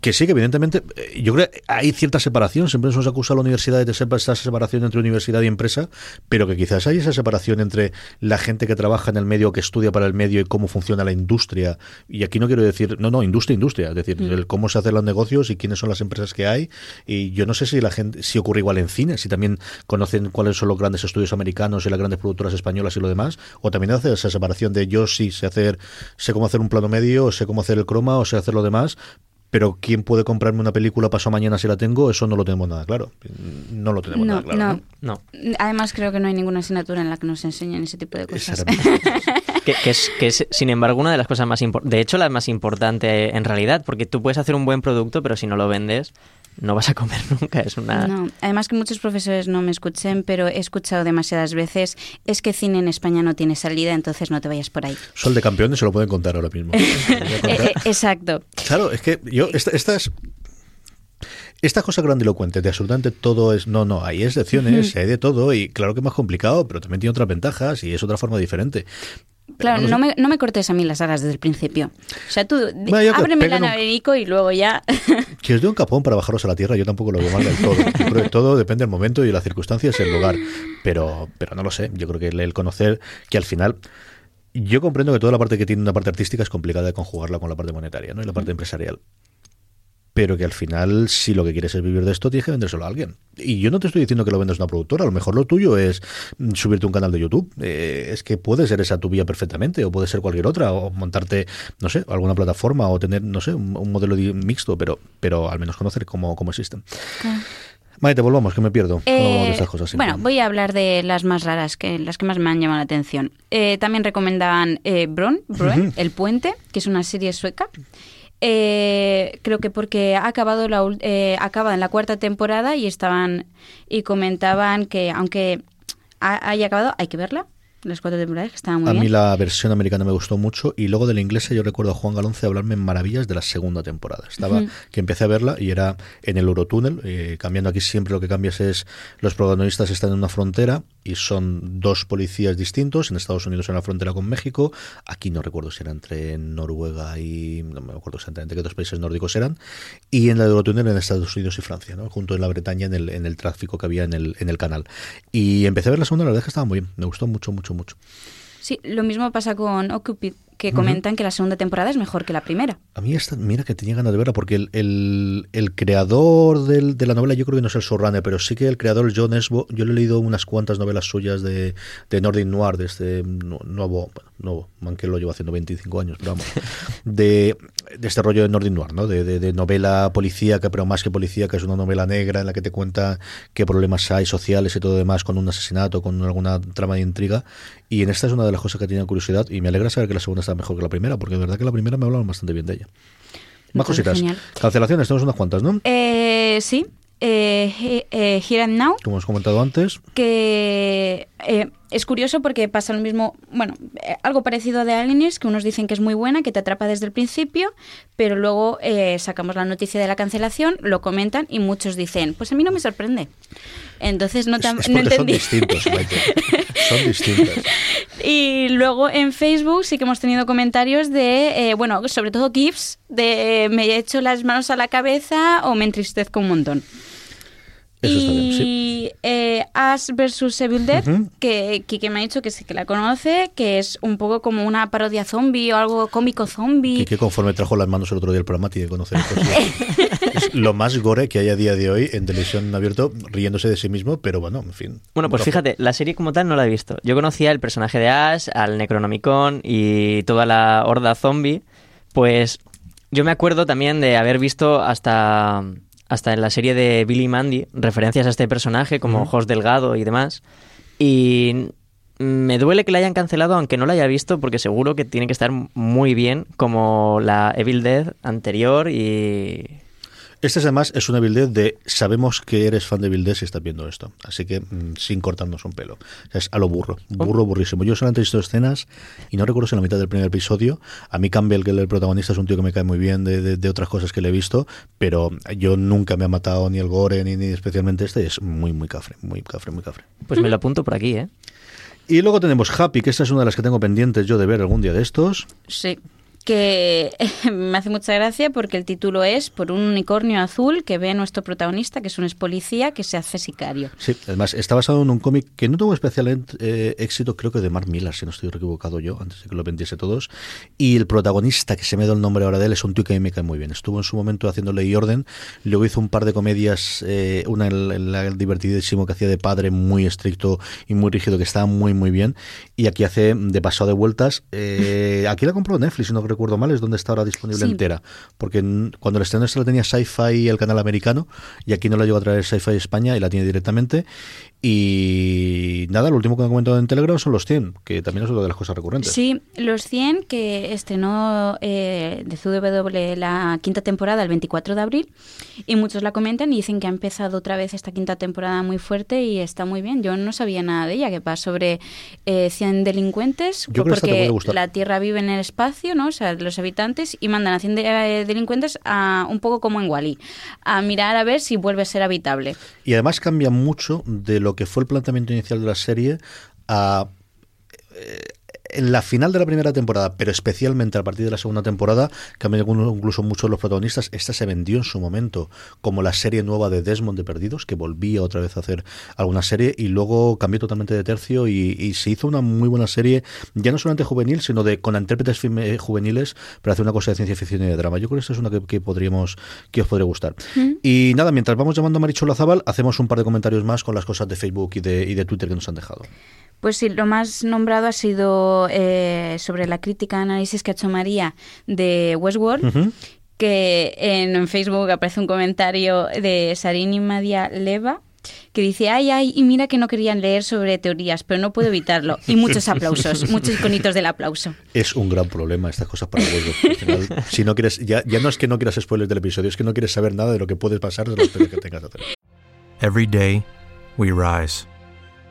Que sí, que evidentemente, eh, yo creo que hay cierta separación, siempre se nos acusa a la universidad de ser esa separación entre universidad y empresa, pero que quizás hay esa separación entre la gente que trabaja en el medio, que estudia para el medio y cómo funciona la industria. Y aquí no quiero decir, no, no, industria, industria, es decir, el cómo se hacen los negocios y quiénes son las empresas que hay. Y yo no sé si la gente, si ocurre igual en cine, si también conocen cuáles son los grandes estudios americanos y las grandes productoras españolas y lo demás, o también hace esa separación de yo sí sé hacer, sé cómo hacer un plano medio, o sé cómo hacer el croma, o sé hacer lo demás, Pero ¿quién puede comprarme una película paso mañana si la tengo? Eso no lo tenemos nada claro. No lo tenemos No, nada claro. no. ¿no? No. Además, creo que no hay ninguna asignatura en la que nos enseñen ese tipo de cosas. Que, que es, que es, sin embargo, una de las cosas más importantes, de hecho, la más importante en realidad, porque tú puedes hacer un buen producto, pero si no lo vendes, no vas a comer nunca. Es una... No, además que muchos profesores no me escuchen, pero he escuchado demasiadas veces, es que cine en España no tiene salida, entonces no te vayas por ahí. Sol de campeones se lo pueden contar ahora mismo. Voy a contar. Eh, eh, exacto. Claro, es que yo, esta- estas. Esta cosa grandilocuente de absolutamente todo es. No, no, hay excepciones, hay de todo, y claro que es más complicado, pero también tiene otras ventajas y es otra forma diferente. Claro, no me, no me cortes a mí las alas desde el principio. O sea, tú, Bueno, ábreme el un- abanico y luego ya... Que os dé un capón para bajaros a la tierra, yo tampoco lo veo mal del todo. Yo creo que todo depende del momento y de las circunstancias y el lugar. Pero, pero no lo sé. Yo creo que el, el conocer que al final. Yo comprendo que toda la parte que tiene una parte artística es complicada de conjugarla con la parte monetaria ¿no? y la parte empresarial. Pero que al final, si lo que quieres es vivir de esto, tienes que vendérselo a alguien. Y yo no te estoy diciendo que lo vendas a una productora, a lo mejor lo tuyo es mm, subirte un canal de YouTube. Eh, es que puede ser esa tu vía perfectamente, o puede ser cualquier otra, o montarte, no sé, alguna plataforma, o tener, no sé, un, un modelo mixto, pero, pero al menos conocer cómo, cómo existen. Maite, volvamos, que me pierdo. Eh, estas cosas bueno, voy a hablar de las más raras, que las que más me han llamado la atención. Eh, también recomendaban eh, Bron, Broen, El Puente, que es una serie sueca. Eh, creo que porque ha acabado la eh, acaba en la cuarta temporada y estaban y comentaban que aunque ha- haya acabado hay que verla las cuatro temporadas que estaban muy a bien mí la versión americana me gustó mucho y luego de la inglesa yo recuerdo a Juan Galonce hablarme en maravillas de la segunda temporada. Estaba Ujú. que empecé a verla y era en el Eurotúnel, eh, cambiando aquí siempre lo que cambias es los protagonistas están en una frontera y son dos policías distintos, en Estados Unidos en la frontera con México, aquí no recuerdo si era entre Noruega y no me acuerdo exactamente qué dos países nórdicos eran, y en la Eurotúnel en Estados Unidos y Francia, ¿no? junto en la Bretaña en el, en el tráfico que había en el, en el canal. Y empecé a ver la segunda, la verdad es que estaba muy bien, me gustó mucho, mucho, mucho. sí lo mismo pasa con Occupy que comentan que la segunda temporada es mejor que la primera A mí esta, mira que tenía ganas de verla porque el, el, el creador del- de la novela, yo creo que no es el showrunner, pero sí que el creador John Esbo, yo le he leído unas cuantas novelas suyas de, de Nordic Noir, de este nu- nuevo, bueno, nuevo, aunque lo llevo haciendo 25 años, pero vamos, de, de este rollo de Nordic Noir, ¿no? De, de, de novela policíaca, pero más que policíaca, es una novela negra en la que te cuenta qué problemas hay sociales y todo demás con un asesinato, con alguna trama de intriga. Y en esta es una de las cosas que tenía curiosidad y me alegra saber que la segunda está mejor que la primera, porque de verdad que la primera me hablaron bastante bien de ella. Más cositas. genial. Cancelaciones, tenemos unas cuantas, ¿no? eh, sí eh, eh, Here and Now Como hemos comentado antes. que eh, es curioso porque pasa lo mismo, bueno, eh, algo parecido a The que unos dicen que es muy buena, que te atrapa desde el principio, pero luego eh, sacamos la noticia de la cancelación, lo comentan y muchos dicen, pues a mí no me sorprende. Entonces no, Es, es no son distintos. Son distintas. Y luego en Facebook sí que hemos tenido comentarios de, eh, bueno, sobre todo GIFs, de eh, me echo las manos a la cabeza o me entristezco un montón. Eso está bien, sí. y eh, Ash vs Evil Dead, Ujú. que Kike me ha dicho que sí que la conoce, que es un poco como una parodia zombie o algo cómico zombie. Y que conforme trajo las manos el otro día el programa tiene que conocer esto. es lo más gore que hay a día de hoy en televisión abierto, riéndose de sí mismo, pero bueno, en fin. Bueno, pues fíjate, la serie como tal no la he visto. Yo conocía el personaje de Ash, al Necronomicon y toda la horda zombie. Pues yo me acuerdo también de haber visto hasta, hasta en la serie de Billy Mandy referencias a este personaje como. Jos Delgado y demás. Y me duele que la hayan cancelado aunque no la haya visto porque seguro que tiene que estar muy bien como la Evil Dead anterior y... Este es además es una build de sabemos que eres fan de build si estás viendo esto, así que mm, sin cortarnos un pelo. O sea, es a lo burro, burro, burrísimo. Yo solamente he visto escenas y no recuerdo si en la mitad del primer episodio. A mí Campbell, que el protagonista, es un tío que me cae muy bien de, de- de otras cosas que le he visto, pero yo nunca me ha matado ni el gore ni, ni especialmente este. y Es muy, muy cafre, muy cafre, muy cafre. Pues me lo apunto por aquí, ¿eh? Y luego tenemos Happy, que esta es una de las que tengo pendientes yo de ver algún día de estos. Sí. Que me hace mucha gracia porque el título es Por un unicornio azul que ve a nuestro protagonista, que es un ex policía que se hace sicario. Sí, además está basado en un cómic que no tuvo especial eh, éxito, creo que de Mark Millar, si no estoy equivocado yo, antes de que lo vendiese todos. Y el protagonista, que se me da el nombre ahora de él, es un tío que a mí me cae muy bien. Estuvo en su momento haciendo Ley y Orden, luego hizo un par de comedias, eh, una el- el divertidísimo que hacía de padre, muy estricto y muy rígido, que estaba muy, muy bien. Y aquí hace de pasado de vueltas. eh, aquí la compró Netflix, no recuerdo mal, es donde está ahora disponible Sí. entera. Porque cuando el estreno este lo tenía Sci-Fi el canal americano, y aquí no la llegó a traer Sci-Fi España y la tiene directamente. Y nada, lo último que han comentado en Telegram son los 100, que también es otra de las cosas recurrentes. Sí, los 100 que estrenó eh, de CW la quinta temporada el 24 de abril y muchos la comentan y dicen que ha empezado otra vez esta quinta temporada muy fuerte y está muy bien. Yo no sabía nada de ella, que va sobre eh, 100 delincuentes Yo creo porque la Tierra vive en el espacio, ¿no? O sea, los habitantes y mandan a 100 de- eh, delincuentes a un poco como en Wally, a mirar a ver si vuelve a ser habitable. Y además cambia mucho de lo que fue el planteamiento inicial de la serie a eh, en la final de la primera temporada, pero especialmente a partir de la segunda temporada, cambian incluso muchos los protagonistas. Esta se vendió en su momento como la serie nueva de Desmond de Perdidos, que volvía otra vez a hacer alguna serie y luego cambió totalmente de tercio y, y se hizo una muy buena serie, ya no solamente juvenil, sino de con intérpretes eh, juveniles para hacer una cosa de ciencia ficción y de drama. Yo creo que esta es una que, que podríamos que os podría gustar. Y nada, mientras vamos llamando a Marichu Lazabal, hacemos un par de comentarios más con las cosas de Facebook y de, y de Twitter que nos han dejado. Pues sí, lo más nombrado ha sido eh, sobre la crítica análisis que ha hecho María de Westworld, que en Facebook aparece un comentario de Sarini Madia Leva que dice, ay, ay, y mira que no querían leer sobre teorías, pero no puedo evitarlo. Y muchos aplausos, muchos iconitos del aplauso. Es un gran problema estas cosas para final, si no quieres, ya, ya no es que no quieras spoilers del episodio, es que no quieres saber nada de lo que puede pasar de la historia que tengas. hacer. Every day, we rise,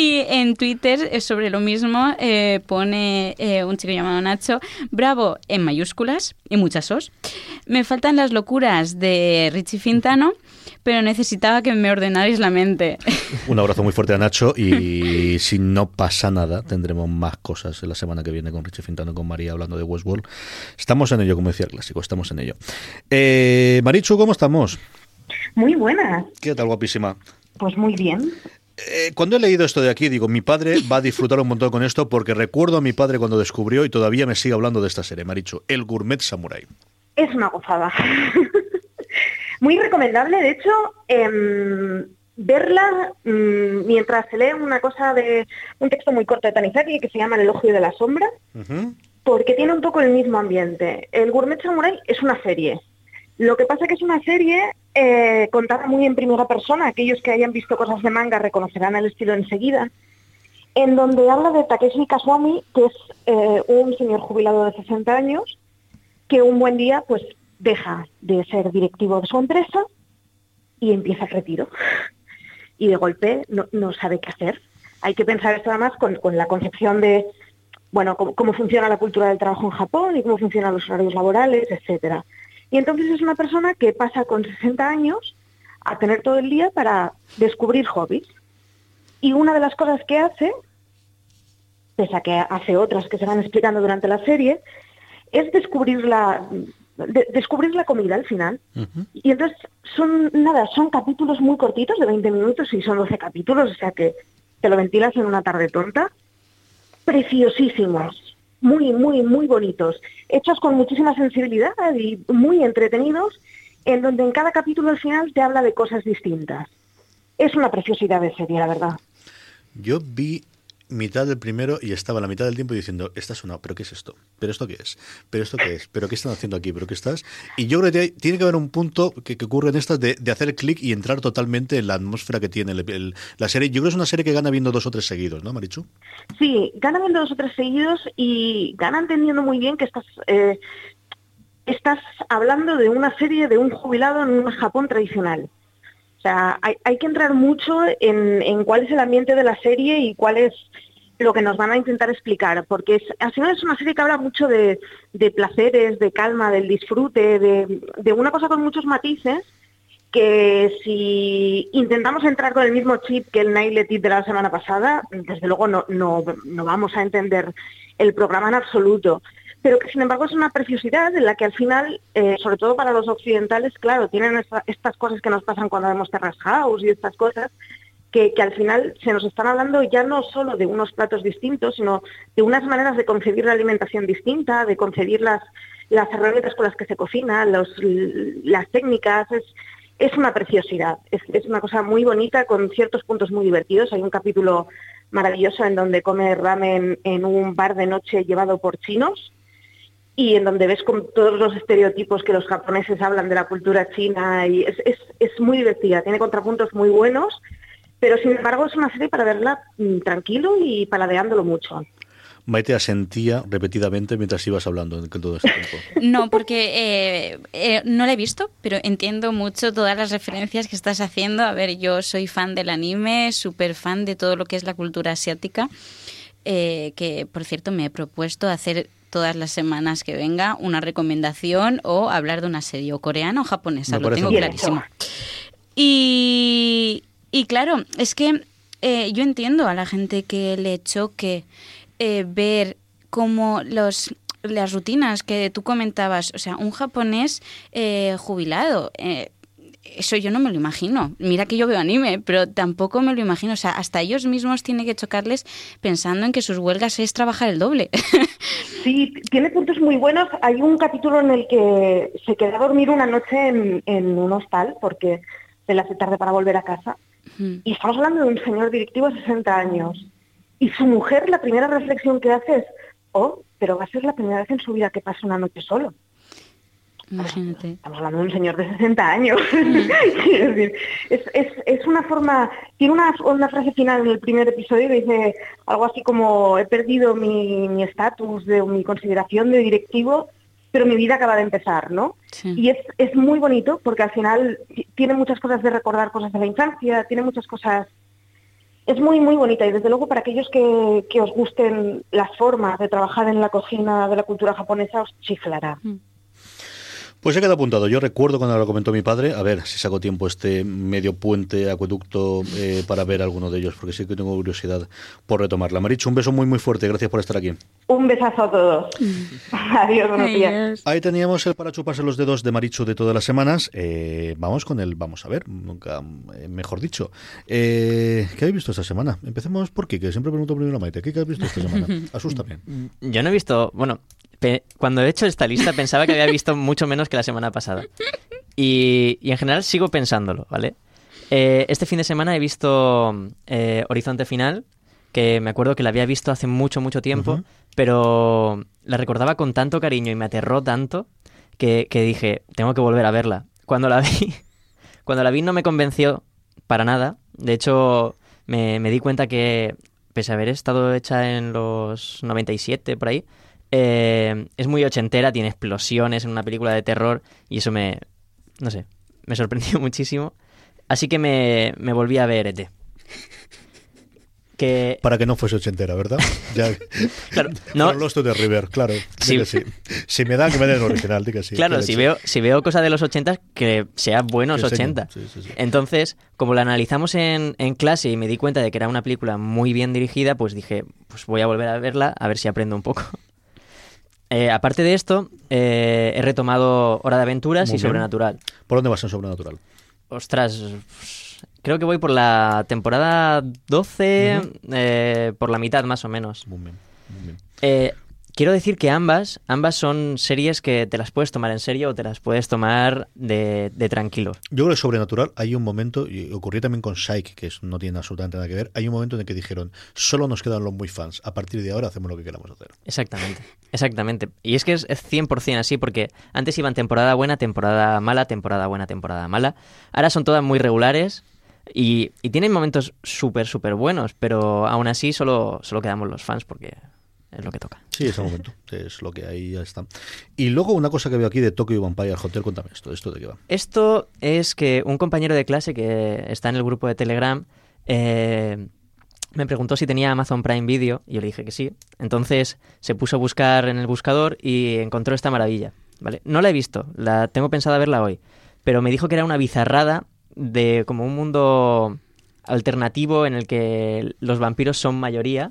Y en Twitter, sobre lo mismo, eh, pone eh, un chico llamado Nacho, bravo en mayúsculas y muchas os. Me faltan las locuras de Richie Fintano, pero necesitaba que me ordenarais la mente. Un abrazo muy fuerte a Nacho y si no pasa nada, tendremos más cosas en la semana que viene con Richie Fintano, con María hablando de Westworld. Estamos en ello, como decía el clásico, estamos en ello. Eh, Marichu, ¿cómo estamos? Muy buenas. ¿Qué tal, guapísima? Pues muy bien. Eh, cuando he leído esto de aquí, digo, mi padre va a disfrutar un montón con esto porque recuerdo a mi padre cuando descubrió y todavía me sigue hablando de esta serie, Marichu, El Gourmet Samurai. Es una gozada. muy recomendable, de hecho, em, verla mm, mientras se lee una cosa de un texto muy corto de Tanizaki que se llama El elogio de la sombra, porque tiene un poco el mismo ambiente. El Gourmet Samurai es una serie. Lo que pasa que es una serie eh, contada muy en primera persona. Aquellos que hayan visto cosas de manga reconocerán el estilo enseguida. En donde habla de Takeshi Kaswami, que es eh, un señor jubilado de 60 años, que un buen día pues deja de ser directivo de su empresa y empieza el retiro. Y de golpe no, sabe qué hacer. Hay que pensar esto además con, con la concepción de bueno, cómo, cómo funciona la cultura del trabajo en Japón y cómo funcionan los horarios laborales, etcétera. Y entonces es una persona que pasa con 60 años a tener todo el día para descubrir hobbies. Y una de las cosas que hace, pese a que hace otras que se van explicando durante la serie, es descubrir la, de- descubrir la comida al final. Y entonces son, nada, son capítulos muy cortitos, de 20 minutos, y son 12 capítulos, o sea que te lo ventilas en una tarde tonta. Preciosísimos, muy, muy, muy bonitos, hechos con muchísima sensibilidad y muy entretenidos, en donde en cada capítulo al final te habla de cosas distintas. Es una preciosidad de serie, la verdad. Yo vi mitad del primero y estaba la mitad del tiempo diciendo, esta es una, pero ¿qué es esto? ¿Pero esto qué es? ¿Pero esto qué es? ¿Pero qué están haciendo aquí? ¿Pero qué estás? Y yo creo que tiene que haber un punto que, ocurre en estas de, hacer clic y entrar totalmente en la atmósfera que tiene el- la serie. Yo creo que es una serie que gana viendo dos o tres seguidos, ¿no, Marichu? Sí, ganan viendo dos o tres seguidos y ganan entendiendo muy bien que estás, eh, estás hablando de una serie de un jubilado en un Japón tradicional. O sea, hay, hay que entrar mucho en, en cuál es el ambiente de la serie y cuál es lo que nos van a intentar explicar, porque es, al final es una serie que habla mucho de, placeres, de calma, del disfrute, de, una cosa con muchos matices, que si intentamos entrar con el mismo chip que el Night de la semana pasada, desde luego no, no, no vamos a entender el programa en absoluto. pero que sin embargo es una preciosidad en la que al final, eh, sobre todo para los occidentales, claro, tienen esta- estas cosas que nos pasan cuando vemos Terrace House y estas cosas, que, al final se nos están hablando ya no solo de unos platos distintos, sino de unas maneras de concebir la alimentación distinta, de concebir las, las herramientas con las que se cocina, las técnicas. Es, es una preciosidad, es, es una cosa muy bonita con ciertos puntos muy divertidos. Hay un capítulo maravilloso en donde come ramen en un bar de noche llevado por chinos y en donde ves con todos los estereotipos que los japoneses hablan de la cultura china y es, es, es muy divertida, tiene contrapuntos muy buenos, pero sin embargo es una serie para verla mm, tranquilo y paladeándolo mucho. Maite asentía repetidamente mientras ibas hablando en todo este tiempo. No, porque eh, eh, no la he visto, pero entiendo mucho todas las referencias que estás haciendo. A ver, yo soy fan del anime, súper fan de todo lo que es la cultura asiática, eh, que por cierto me he propuesto hacer todas las semanas que venga una recomendación o hablar de una serie o coreana o japonesa, Me lo tengo clarísimo. Y, y claro, es que eh, yo entiendo a la gente que le choque eh, ver cómo los las rutinas que tú comentabas, o sea, un japonés eh, jubilado, eh, eso yo no me lo imagino. Mira que yo veo anime, pero tampoco me lo imagino. O sea, hasta ellos mismos tiene que chocarles pensando en que sus huelgas es trabajar el doble. Sí, tiene puntos muy buenos. Hay un capítulo en el que se queda a dormir una noche en, un hostal porque se le hace tarde para volver a casa. Y estamos hablando de un señor directivo de 60 años. Y su mujer, la primera reflexión que hace es, oh, pero va a ser la primera vez en su vida que pasa una noche solo. Imagínate. Estamos hablando de un señor de 60 años. Decir, es, es, es una forma, tiene una, una frase final en el primer episodio que dice algo así como, he perdido mi mi estatus, de mi consideración de directivo, pero mi vida acaba de empezar, ¿no? Y es, es muy bonito porque al final ti- tiene muchas cosas de recordar cosas de la infancia, tiene muchas cosas... Es muy, muy bonita y desde luego para aquellos que, que os gusten las formas de trabajar en la cocina de la cultura japonesa os chiflará. Pues se queda apuntado. Yo recuerdo cuando lo comentó mi padre, a ver si saco tiempo este medio puente acueducto eh, para ver alguno de ellos, porque sí que tengo curiosidad por retomarla. Marichu, un beso muy muy fuerte, gracias por estar aquí. Un besazo a todos. Adiós, buenos días. Ahí teníamos el para chuparse los dedos de Marichu de todas las semanas. Eh, vamos con el vamos a ver, nunca eh, mejor dicho. Eh, ¿Qué habéis visto esta semana? Empecemos por Kike, siempre pregunto primero a Maite. ¿Qué has visto esta semana? Asústame. Yo no he visto, bueno, cuando he hecho esta lista pensaba que había visto mucho menos que la semana pasada. Y, y en general sigo pensándolo, ¿vale? Eh, este fin de semana he visto eh, Horizonte Final, que me acuerdo que la había visto hace mucho, mucho tiempo, Ujú. pero la recordaba con tanto cariño y me aterró tanto que, que dije, tengo que volver a verla. Cuando la vi, cuando la vi no me convenció para nada. De hecho, me, me di cuenta que, pese a haber estado hecha en los 97, por ahí, eh, es muy ochentera, tiene explosiones en una película de terror y eso me, no sé, me sorprendió muchísimo. Así que me, me volví a ver ET. Que, Para que no fuese ochentera, ¿verdad? Ya, Claro, no- Lost to the River, claro. Sí. sí. Si me da, que me den el original, di que sí. claro, si veo, si veo cosas de los 80, que sea buenos Que enseñen. 80. Sí, sí, sí. Entonces, como la analizamos en, en clase y me di cuenta de que era una película muy bien dirigida, pues dije, pues voy a volver a verla a ver si aprendo un poco. Eh, aparte de esto, eh, he retomado Hora de Aventuras Muy y bien. Sobrenatural. ¿Por dónde vas en Sobrenatural? Ostras, creo que voy por la temporada 12, Ujú. eh, por la mitad más o menos. Muy bien, muy bien. Quiero decir que ambas, ambas son series que te las puedes tomar en serio o te las puedes tomar de, de tranquilo. Yo creo que Sobrenatural hay un momento, y ocurrió también con Psyche, que es- no tiene absolutamente nada que ver, hay un momento en el que dijeron, solo nos quedan los muy fans, a partir de ahora hacemos lo que queramos hacer. Exactamente, exactamente. Y es que es, es 100% así, porque antes iban temporada buena, temporada mala, temporada buena, temporada mala. Ahora son todas muy regulares y, y tienen momentos súper, súper buenos, pero aún así solo, solo quedamos los fans porque es lo que toca. Sí, es el momento, es lo que ahí ya está. Y luego una cosa que veo aquí de Tokyo Vampire Hotel, cuéntame esto, ¿esto de qué va? Esto es que un compañero de clase que está en el grupo de Telegram eh, me preguntó si tenía Amazon Prime Video y yo le dije que sí. Entonces se puso a buscar en el buscador y encontró esta maravilla. ¿vale? No la he visto, la tengo pensada verla hoy, pero me dijo que era una bizarrada de como un mundo alternativo en el que los vampiros son mayoría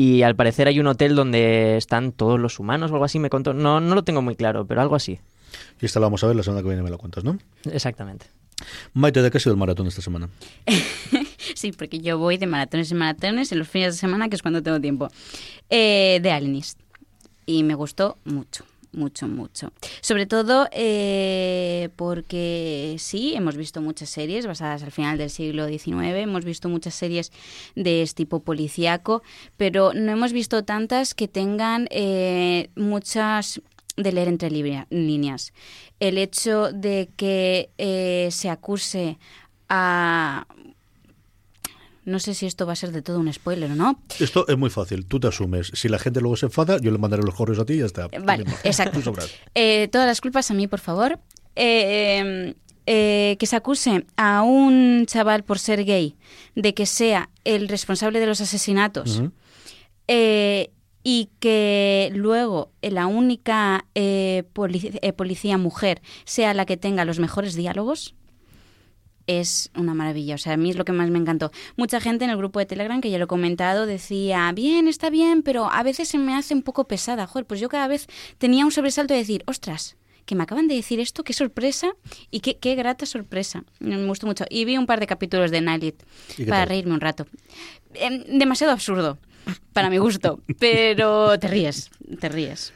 Y al parecer hay un hotel donde están todos los humanos o algo así, me contó. No, no lo tengo muy claro, pero algo así. Y esta la vamos a ver la semana que viene, me la cuentas, ¿no? Exactamente. Maite, ¿de qué ha sido el maratón esta semana? Sí, porque yo voy de maratones en maratones en los fines de semana, que es cuando tengo tiempo. Eh, de Alienist. Y me gustó mucho, mucho, mucho. Sobre todo eh, porque sí, hemos visto muchas series basadas al final del siglo XIX, hemos visto muchas series de este tipo policíaco, pero no hemos visto tantas que tengan eh, muchas de leer entre líneas. El hecho de que eh, se acuse a... No sé si esto va a ser de todo un spoiler o no. Esto es muy fácil, tú te asumes. Si la gente luego se enfada, yo le mandaré los correos a ti y ya está. Vale, exacto. Eh, todas las culpas a mí, por favor. Eh, eh, que se acuse a un chaval por ser gay de que sea el responsable de los asesinatos eh, y que luego eh, la única eh, polic- eh, policía mujer sea la que tenga los mejores diálogos es una maravilla. O sea, a mí es lo que más me encantó. Mucha gente en el grupo de Telegram, que ya lo he comentado, decía, bien, está bien, pero a veces se me hace un poco pesada. Joder, pues yo cada vez tenía un sobresalto de decir, ostras, que me acaban de decir esto, qué sorpresa y qué, qué grata sorpresa. Me gustó mucho. Y vi un par de capítulos de Nightlit ¿Y qué para tal? reírme un rato. Em, demasiado absurdo, para mi gusto, pero te ríes, te ríes.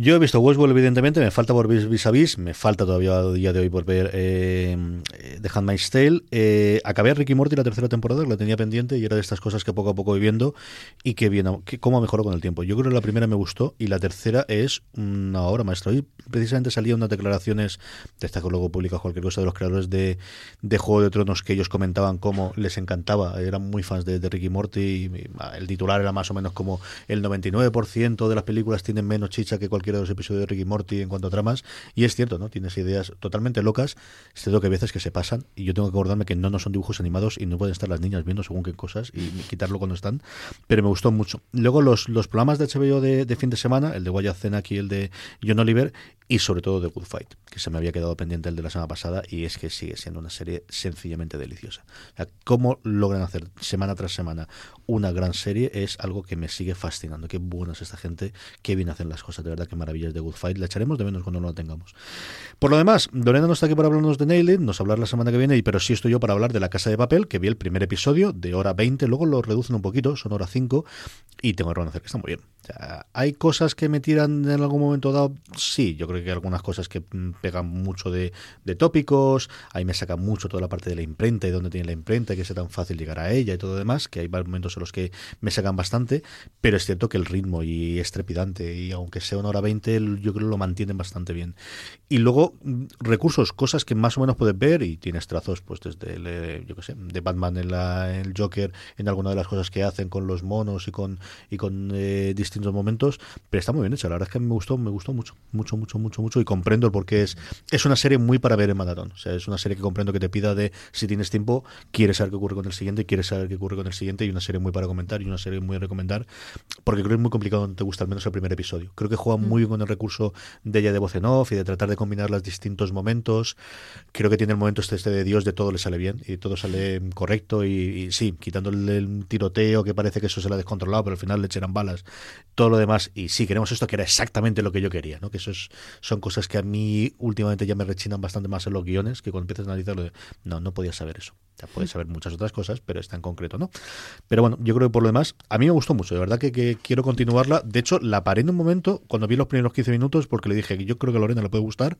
Yo he visto Westworld, evidentemente, me falta por vis a vis, me falta todavía a día de hoy por ver eh, eh, The Handmaid's Tale. Eh, acabé Ricky Morty la tercera temporada, la tenía pendiente y era de estas cosas que poco a poco voy viendo y que bien, que cómo mejoró con el tiempo. Yo creo que la primera me gustó y la tercera es una obra maestra. Hoy precisamente salían unas declaraciones, de esta que luego publica cualquier cosa de los creadores de, de Juego de Tronos que ellos comentaban cómo les encantaba, eran muy fans de, Ricky Morty el titular era más o menos como el 99% de las películas tienen menos chicha que cualquiera de los episodios de Ricky Morty en cuanto a tramas y es cierto, ¿no? Tienes ideas totalmente locas, es que hay veces que se pasan y yo tengo que acordarme que no, no son dibujos animados y no pueden estar las niñas viendo según qué cosas y quitarlo cuando están, pero me gustó mucho. Luego los, los programas de HBO de, de fin de semana, el de Wyatt Cenac y el de John Oliver y sobre todo The Good Fight, que se me había quedado pendiente el de la semana pasada y es que sigue siendo una serie sencillamente deliciosa. Cómo logran hacer semana tras semana una gran serie es algo que me sigue fascinando. Qué buena es esta gente, qué bien hacen las cosas, de verdad, qué maravillas de Good Fight. La echaremos de menos cuando no la tengamos. Por lo demás, Lorena no está aquí para hablarnos de Nailed, nos hablar la semana que viene, pero sí estoy yo para hablar de La Casa de Papel, que vi el primer episodio de hora 20, luego lo reducen un poquito, son hora 5, y tengo que reconocer que está muy bien. ¿Hay cosas que me tiran en algún momento dado? Sí, yo creo que hay algunas cosas que mm, pegan mucho de, de tópicos, ahí me saca mucho toda la parte de la imprenta y dónde tiene la imprenta, y que sea tan fácil llegar a ella y todo demás, que hay momentos en los que me sacan bastante, pero es cierto que el ritmo y es trepidante, y aunque sea una hora 20, el- yo creo que lo mantienen bastante bien. Y luego, mm, recursos, cosas que más o menos puedes ver, y tienes trazos, pues desde el, eh, yo qué sé, de Batman en la, el Joker, en alguna de las cosas que hacen con los monos y con, y con eh, distintos momentos, pero está muy bien hecha, la verdad es que me gustó, me gustó mucho, mucho, mucho, mucho, mucho, y comprendo el por qué es, es una serie muy para ver en maratón, o sea, es una serie que comprendo que te pida de, si tienes tiempo, quieres saber qué ocurre con el siguiente, quieres saber qué ocurre con el siguiente, y una serie muy para comentar, y una serie muy a recomendar, porque creo que es muy complicado cuando te gusta al menos el primer episodio. Creo que juega muy bien con el recurso de ella de voz en off y de tratar de combinar los distintos momentos. Creo que tiene el momento este, este de Dios de todo le sale bien y todo sale correcto y, y sí, quitando el, el tiroteo que parece que eso se la ha descontrolado, pero al final le echarán balas. Todo lo demás, y sí, queremos esto que era exactamente lo que yo quería, ¿no? Que eso es- son cosas que a mí últimamente ya me rechinan bastante más en los guiones, que cuando empiezas a analizarlo, no, no podías saber eso. Puedes saber muchas otras cosas, pero esta en concreto no. Pero bueno, yo creo que por lo demás, a mí me gustó mucho, de verdad que, que quiero continuarla. De hecho, la paré en un momento cuando vi los primeros 15 minutos porque le dije que yo creo que a Lorena le puede gustar,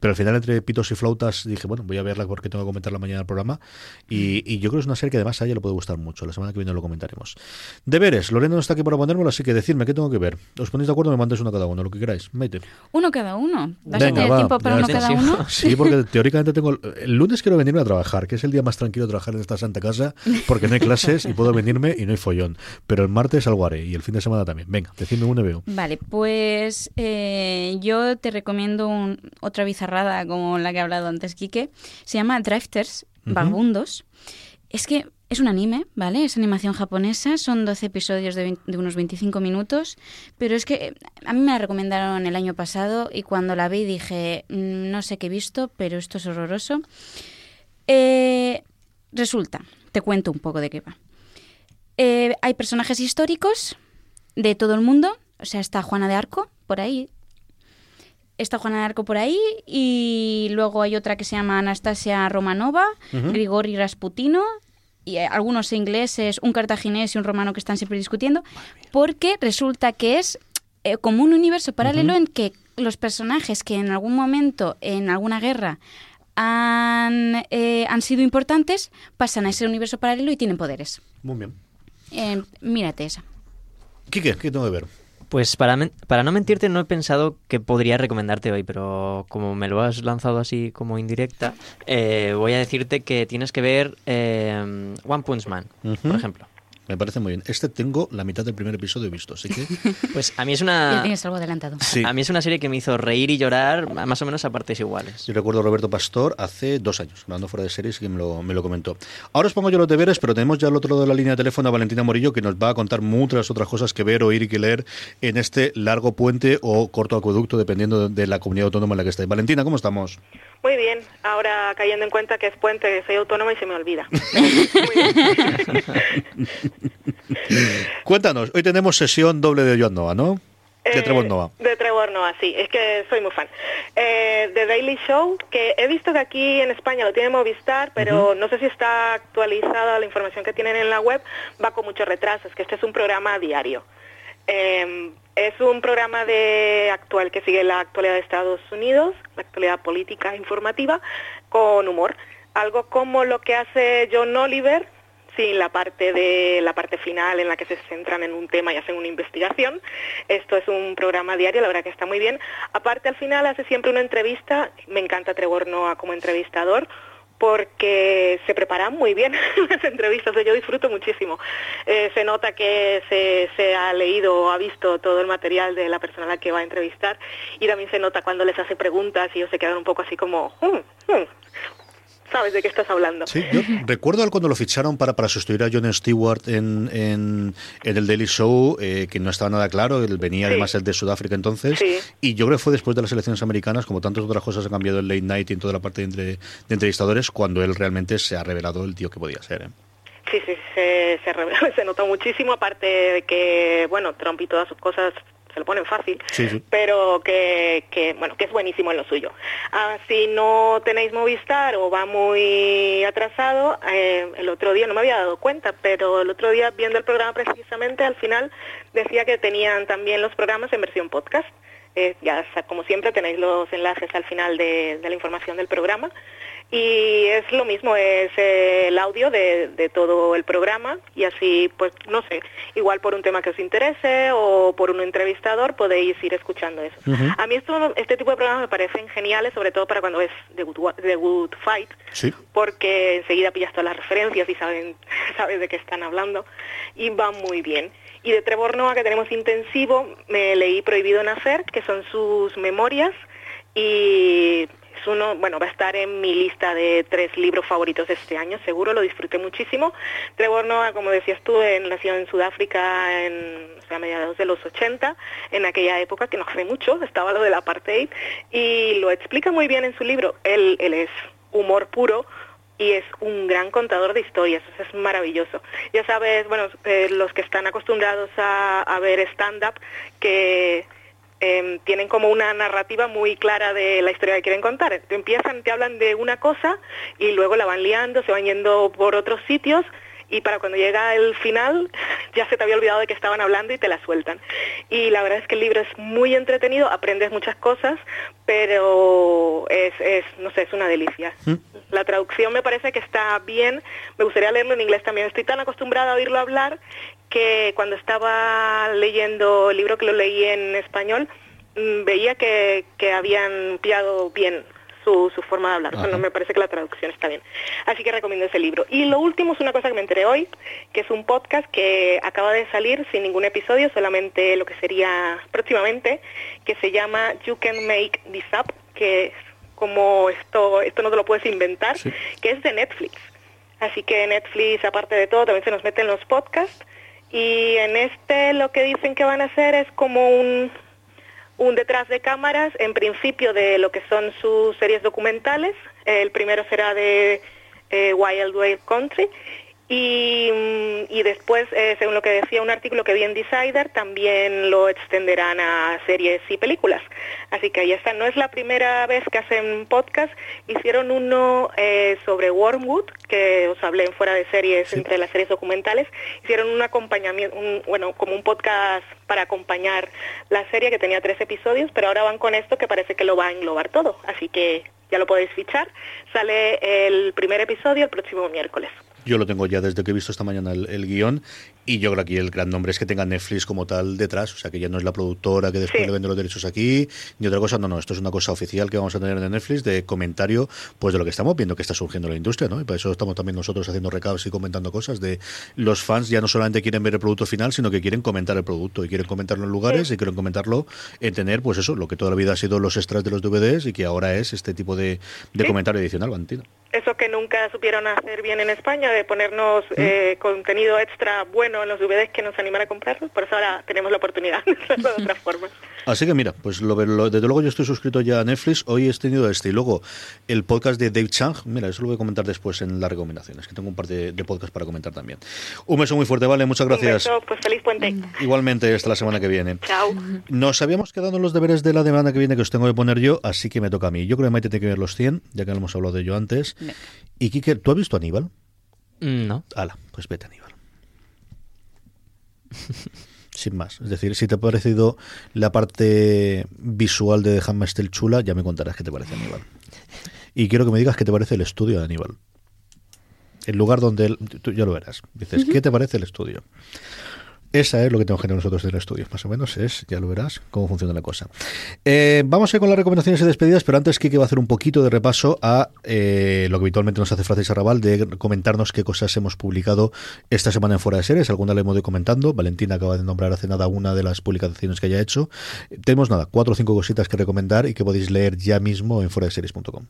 pero al final entre pitos y flautas dije, bueno, voy a verla porque tengo que comentarla mañana el programa. Y, y yo creo que es una serie que además a ella le puede gustar mucho. La semana que viene lo comentaremos. Deberes, Lorena no está aquí para ponérmelo, así que decidme qué tengo que ver. ¿Os ponéis de acuerdo? Me mandáis uno cada uno, lo que queráis. Maite. Uno cada uno. ¿Vas Venga, a tener va, tiempo para uno cada uno? Sí, porque teóricamente tengo. El lunes quiero venirme a trabajar, que es el día más tranquilo de trabajar en esta santa casa, porque no hay clases y puedo venirme y no hay follón. Pero el martes algo haré y el fin de semana también. Venga, decidme uno y veo. Vale, pues eh, yo te recomiendo un- otra bizarrada como la que ha hablado antes Quique. Se llama Drifters. Vagabundos. Es que es un anime, ¿vale? Es animación japonesa, son 12 episodios de, de unos 25 minutos, pero es que eh, a mí me la recomendaron el año pasado y cuando la vi dije, "Mm, no sé qué he visto, pero esto es horroroso. Eh, resulta, te cuento un poco de qué va. Eh, hay personajes históricos, de todo el mundo. O sea, está Juana de Arco por ahí. Está Juana de Arco por ahí y luego hay otra que se llama Anastasia Romanova. Grigori Rasputino y eh, algunos ingleses, un cartaginés y un romano que están siempre discutiendo, porque resulta que es eh, como un universo paralelo en que los personajes que en algún momento, en alguna guerra, han, eh, han sido importantes, pasan a ese universo paralelo y tienen poderes. Muy bien. Eh, mírate esa. Quique, ¿qué tengo que ver? Pues para, para no mentirte, no he pensado que podría recomendarte hoy, pero como me lo has lanzado así como indirecta, eh, voy a decirte que tienes que ver eh, One Punch Man, por ejemplo. Me parece muy bien. Este tengo la mitad del primer episodio visto, así que... Pues a mí es Ya una... tienes algo adelantado. Sí. A mí es una serie que me hizo reír y llorar más o menos a partes iguales. Yo recuerdo a Roberto Pastor hace dos años, hablando fuera de series, que me lo, me lo comentó. Ahora os pongo yo los deberes, pero tenemos ya al otro lado de la línea de teléfono a Valentina Morillo, que nos va a contar muchas otras cosas que ver, oír y que leer en este largo puente o corto acueducto, dependiendo de la comunidad autónoma en la que estáis. Valentina, ¿cómo estamos? Muy bien, ahora cayendo en cuenta que es puente, que soy autónoma y se me olvida. Cuéntanos, hoy tenemos sesión doble de Joan Nova, ¿no? De Eh, Trevor Noah. De Trevor Noah, sí, es que soy muy fan. Eh, The Daily Show, que he visto que aquí en España lo tiene Movistar, pero no sé si está actualizada la información que tienen en la web, va con muchos retrasos, que este es un programa diario. Eh, es un programa de actual que sigue la actualidad de Estados Unidos, la actualidad política informativa, con humor. Algo como lo que hace John Oliver, sin la parte de la parte final en la que se centran en un tema y hacen una investigación. Esto es un programa diario, la verdad que está muy bien. Aparte al final hace siempre una entrevista, me encanta Trevor Noah como entrevistador porque se prepara muy bien las entrevistas, yo disfruto muchísimo. Eh, se nota que se, se ha leído o ha visto todo el material de la persona a la que va a entrevistar y también se nota cuando les hace preguntas y ellos se quedan un poco así como, "Hmm, hmm, ¿sabes de qué estás hablando? Sí, yo recuerdo cuando lo ficharon para, para sustituir a Jon Stewart en, en, en el Daily Show, eh, que no estaba nada claro, él venía Sí. además el de Sudáfrica entonces, Sí. y yo creo que fue después de las elecciones americanas, como tantas otras cosas han cambiado en Late Night y en toda la parte de, entre- de entrevistadores, cuando él realmente se ha revelado el tío que podía ser. ¿eh? Sí, sí, se, se, se nota muchísimo, aparte de que, bueno, Trump y todas sus cosas se lo ponen fácil, Sí, sí. pero que, que, bueno, que es buenísimo en lo suyo. Ah, si no tenéis Movistar o va muy atrasado, eh, el otro día, no me había dado cuenta, pero el otro día viendo el programa precisamente, al final decía que tenían también los programas en versión podcast. Eh, ya, como siempre, tenéis los enlaces al final de, de la información del programa. Y es lo mismo, es eh, el audio de, de todo el programa y así, pues, no sé, igual por un tema que os interese o por un entrevistador podéis ir escuchando eso. A mí esto, este tipo de programas me parecen geniales, sobre todo para cuando es The Good, The Good Fight, Sí. porque enseguida pillas todas las referencias y saben, sabes de qué están hablando y va muy bien. Y de Trevor Noah, que tenemos intensivo, me leí Prohibido Nacer, que son sus memorias y es uno, bueno, va a estar en mi lista de tres libros favoritos de este año, seguro, lo disfruté muchísimo. Trevor Noah, como decías tú, nació en Sudáfrica en, mediados de los 80, en aquella época que no hace mucho, estaba lo del apartheid, y lo explica muy bien en su libro. Él, es humor puro, y es un gran contador de historias, es maravilloso. Ya sabes, bueno, eh, los que están acostumbrados a, a ver stand-up, que em, tienen como una narrativa muy clara de la historia que quieren contar. Te empiezan, te hablan de una cosa y luego la van liando, se van yendo por otros sitios y para cuando llega el final ya se te había olvidado de que estaban hablando y te la sueltan. Y la verdad es que el libro es muy entretenido, aprendes muchas cosas, pero es, es no sé, es una delicia. La traducción me parece que está bien, me gustaría leerlo en inglés también. Estoy tan acostumbrada a oírlo hablar que cuando estaba leyendo el libro que lo leí en español, mm, veía que, que habían pillado bien su, su forma de hablar. Ajá. Bueno, me parece que la traducción está bien. Así que recomiendo ese libro. Y lo último es una cosa que me enteré hoy, que es un podcast que acaba de salir sin ningún episodio, solamente lo que sería próximamente, que se llama You Can Make This Up, que es como esto, esto no te lo puedes inventar, que es de Netflix. Así que Netflix, aparte de todo, también se nos mete en los podcasts. Y en este lo que dicen que van a hacer es como un, un detrás de cámaras, en principio de lo que son sus series documentales. El primero será de eh, Wild Wild Country Y, mm, y después, eh, según lo que decía un artículo que vi en Decider, también lo extenderán a series y películas. Así que ahí está. No es la primera vez que hacen podcast. Hicieron uno eh, sobre Wormwood, que os hablé en fuera de series, entre las series documentales. Hicieron un acompañamiento, un- bueno, como un podcast para acompañar la serie que tenía tres episodios, pero ahora van con esto que parece que lo va a englobar todo. Así que ya lo podéis fichar. Sale el primer episodio el próximo miércoles. Yo lo tengo ya desde que he visto esta mañana el, el guion y yo creo que aquí el gran nombre es que tenga Netflix como tal detrás, o sea que ya no es la productora que después Sí. le vende los derechos aquí ni otra cosa, no, no, esto es una cosa oficial que vamos a tener en Netflix de comentario pues de lo que estamos viendo que está surgiendo en la industria, ¿no? Y para eso estamos también nosotros haciendo recados y comentando cosas de los fans ya no solamente quieren ver el producto final, sino que quieren comentar el producto y quieren comentarlo en lugares y quieren comentarlo en tener pues eso, lo que toda la vida ha sido los extras de los DVDs y que ahora es este tipo de, de Sí. comentario adicional, Valentina. Eso que nunca supieron hacer bien en España, de ponernos eh, contenido extra bueno en los DVDs que nos animan a comprarlos, por eso ahora tenemos la oportunidad de hacerlo de otra forma. Así que mira, pues lo, lo- desde luego yo estoy suscrito ya a Netflix, hoy he tenido este y luego el podcast de Dave Chang, mira, eso lo voy a comentar después en las recomendaciones, que tengo un par de, de podcasts para comentar también. Un beso muy fuerte, vale, muchas gracias. Un beso, pues feliz puente. Igualmente, hasta la semana que viene. Chao. Nos habíamos quedado en los deberes de la semana que viene que os tengo que poner yo, así que me toca a mí. Yo creo que Maite tiene que ver los 100, ya que no hemos hablado de ello antes. Y Kike, ¿tú has visto Aníbal? Mm, No. Ala, pues vete Aníbal. Sin más. Es decir, si te ha parecido la parte visual de Handmaid's Tale chula, ya me contarás qué te parece Aníbal. Y quiero que me digas qué te parece el estudio de Aníbal. El lugar donde él, tú ya lo verás. Dices, ¿qué te parece el estudio? Esa es lo que tenemos que tener nosotros del estudio, más o menos es, ya lo verás, cómo funciona la cosa. Eh, vamos a ir con las recomendaciones y despedidas, pero antes Kike va a hacer un poquito de repaso a eh, lo que habitualmente nos hace Francis Arrabal, de comentarnos qué cosas hemos publicado esta semana en Fuera de Series, alguna le hemos ido comentando, Valentina acaba de nombrar hace nada una de las publicaciones que haya hecho. Eh, Tenemos nada, cuatro o cinco cositas que recomendar y que podéis leer ya mismo en fuera de series.com.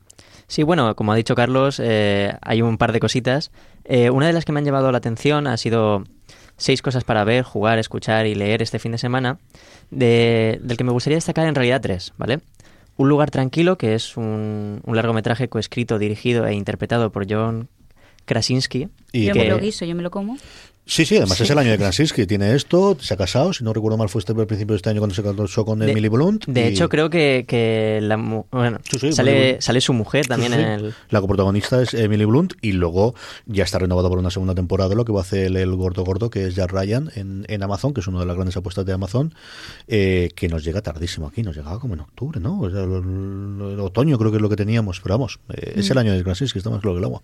Sí, bueno, como ha dicho Carlos, hay un par de cositas. Una de las que me han llamado la atención ha sido seis cosas para ver, jugar, escuchar y leer este fin de semana, de- del que me gustaría destacar en realidad tres, ¿vale? Un lugar tranquilo, que es un, un largometraje coescrito, dirigido e interpretado por John Krasinski. Y yo que- me lo guiso, yo me lo como. Sí, sí, además Sí. es el año de Krasinski, tiene esto, se ha casado, si no recuerdo mal fue este al principio de este año cuando se casó con De- Emily Blunt. De y- hecho, creo que, que la, mu- bueno, Sí, sí, sale, sale su mujer también en el... La coprotagonista es Emily Blunt y luego ya está renovado por una segunda temporada lo que va a hacer el, el gordo gordo que es Jack Ryan en, en Amazon, que es una de las grandes apuestas de Amazon, eh, que nos llega tardísimo aquí, nos llegaba como en octubre, ¿no? O sea, el, el- el otoño creo que es lo que teníamos, pero vamos, eh, es Mm. el año de Krasinski, está más claro que el agua.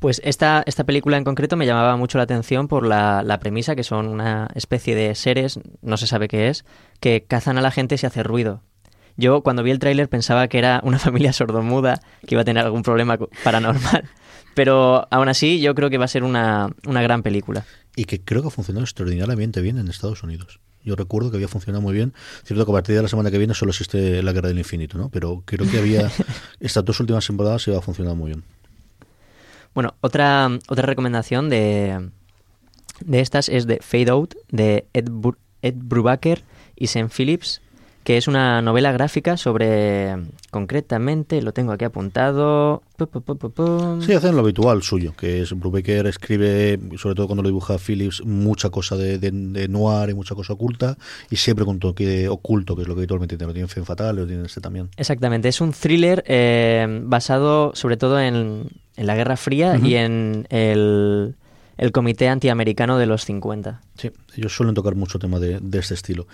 Pues esta, esta película en concreto me llamaba mucho la atención por la, la premisa, que son una especie de seres, no se sabe qué es, que cazan a la gente si hace ruido. Yo cuando vi el tráiler pensaba que era una familia sordomuda, que iba a tener algún problema paranormal. Pero aún así yo creo que va a ser una, una gran película. Y que creo que ha funcionado extraordinariamente bien en Estados Unidos. Yo recuerdo que había funcionado muy bien. Cierto que a partir de la semana que viene solo existe la Guerra del Infinito, ¿no? Pero creo que había estas dos últimas temporadas iba a funcionar muy bien. Bueno, otra, otra recomendación de, de estas es de Fade Out, de Ed, Ed Brubaker y Sam Phillips, que es una novela gráfica sobre, concretamente, lo tengo aquí apuntado... pu, pu, pu, pu, pu. Sí, hacen lo habitual suyo, que es Brubaker escribe, sobre todo cuando lo dibuja Phillips, mucha cosa de, de- de noir y mucha cosa oculta, y siempre con toque oculto, que es lo que habitualmente tiene. Lo tiene Fen Fatal, lo tiene este también. Exactamente, es un thriller eh, basado sobre todo en, en la Guerra Fría y en el, el Comité Antiamericano de los 50. Sí, ellos suelen tocar mucho tema de, de este estilo.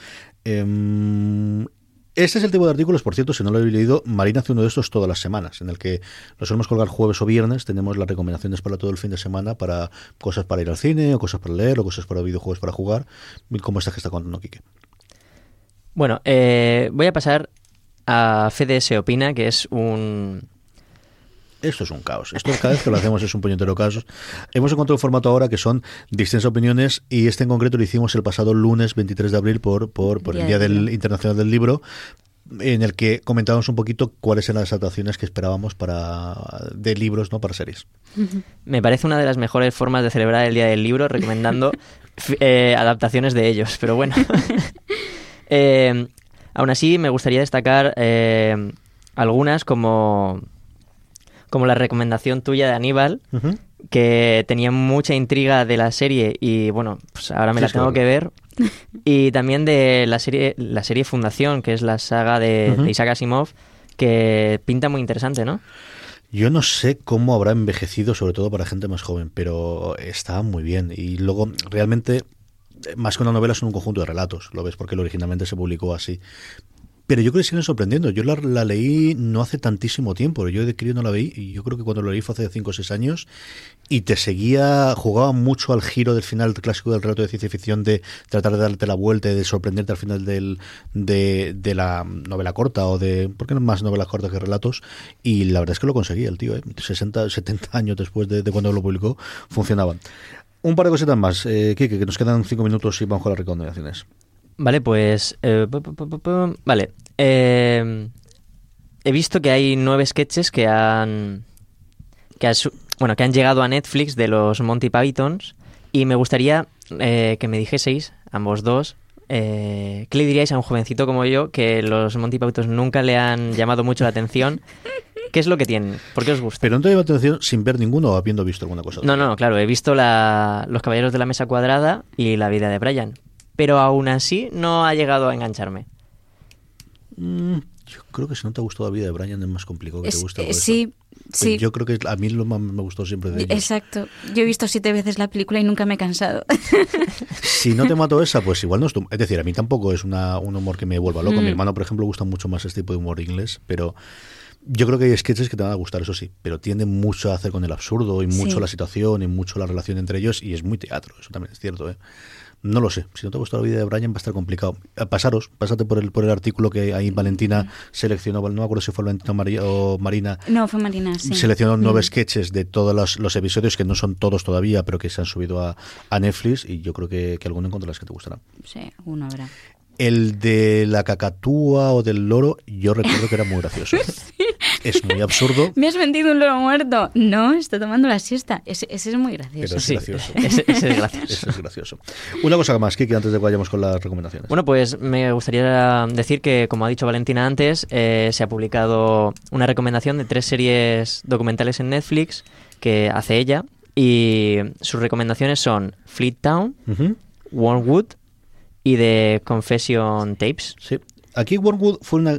Em, este es el tipo de artículos, por cierto, si no lo habéis leído, Marina hace uno de estos todas las semanas, en el que lo solemos colgar jueves o viernes, tenemos las recomendaciones para todo el fin de semana, para cosas para ir al cine, o cosas para leer, o cosas para videojuegos para jugar, como esta que está contando Kike. Bueno, eh, voy a pasar a Fede se opina, que es un... Esto es un caos. Esto cada vez que lo hacemos es un puñetero caos. Hemos encontrado un formato ahora que son distintas opiniones y este en concreto lo hicimos el pasado lunes 23 de abril por, por, por el Día del. Internacional del Libro en el que comentábamos un poquito cuáles eran las adaptaciones que esperábamos para de libros, no para series. Me parece una de las mejores formas de celebrar el Día del Libro, recomendando eh, adaptaciones de ellos. Pero bueno, Eh, aún así me gustaría destacar eh, algunas como, como la recomendación tuya de Aníbal, que tenía mucha intriga de la serie y bueno, pues ahora me Sí, la tengo que que ver. Y también de la serie, la serie Fundación, que es la saga de, Isaac Asimov, que pinta muy interesante, ¿no? Yo no sé cómo habrá envejecido, sobre todo para gente más joven, pero está muy bien. Y luego, realmente, más que una novela, son un conjunto de relatos. Lo ves porque originalmente se publicó así. Pero yo creo que siguen sorprendiendo. Yo la, leí no hace tantísimo tiempo. Yo de crío no la veí y yo creo que cuando lo leí fue hace 5 o 6 años y te seguía, jugaba mucho al giro del final clásico del relato de ciencia ficción de tratar de darte la vuelta y de sorprenderte al final del, de, la novela corta o de, ¿por qué no más novelas cortas que relatos? Y la verdad es que lo conseguía el tío, ¿eh? 60, 70 años después de, cuando lo publicó, funcionaban. Un par de cositas más, eh, Kike, que nos quedan 5 minutos y vamos con las recomendaciones. Vale, pues... eh, pu- pu- pu- pu- pu- vale. eh, he visto que hay nueve sketches que han... Que bueno, que han llegado a Netflix de los Monty Pythons y me gustaría eh, que me dijeseis, ambos dos, eh, ¿qué le diríais a un jovencito como yo que los Monty Pythons nunca le han llamado mucho la atención? ¿Qué es lo que tienen? ¿Por qué os gusta? Pero no te llama atención sin ver ninguno o habiendo visto alguna cosa. No, no, claro, he visto la, Los Caballeros de la Mesa Cuadrada y La vida de Brian. Pero aún así no ha llegado a engancharme. Mm, yo creo que si no te ha gustado la vida de Brian es más complicado que te guste eh, sí. Pues sí. Yo creo que a mí lo más me gustó siempre de ellos. Exacto. Yo he visto siete veces la película y nunca me he cansado. Si no te mato esa, pues igual no es tu... Es decir, a mí tampoco es una, un humor que me vuelva loco. A mi Mm. hermano, por ejemplo, le gusta mucho más este tipo de humor inglés, pero yo creo que hay sketches que te van a gustar, eso sí, pero tienden mucho a hacer con el absurdo y mucho Sí. la situación y mucho la relación entre ellos y es muy teatro, eso también es cierto, ¿eh? No lo sé. Si no te ha gustado la vida de Brian va a estar complicado. Eh, Pasaros, pásate por el por el artículo que ahí Valentina seleccionó, no me acuerdo si fue Valentina Mari- o Marina, No, fue Marina, sí. seleccionó nueve Mm. sketches de todos los, los episodios, que no son todos todavía, pero que se han subido a, a Netflix y yo creo que, que alguno encontrarás que te gustará. Sí, uno habrá. El de la cacatúa o del loro, yo recuerdo que era muy gracioso. Es muy absurdo, ¿Me has vendido un loro muerto? No, está tomando la siesta. Ese, ese es muy gracioso. pero es Sí, gracioso. ese- ese es gracioso. Ese es gracioso. Una cosa más, Kiki, antes de que vayamos con las recomendaciones. Bueno, pues me gustaría decir que, como ha dicho Valentina antes, eh, se ha publicado una recomendación de tres series documentales en Netflix que hace ella. Y sus recomendaciones son Fleet Town. Wormwood y The Confession Tapes. Sí. Aquí Wormwood fue una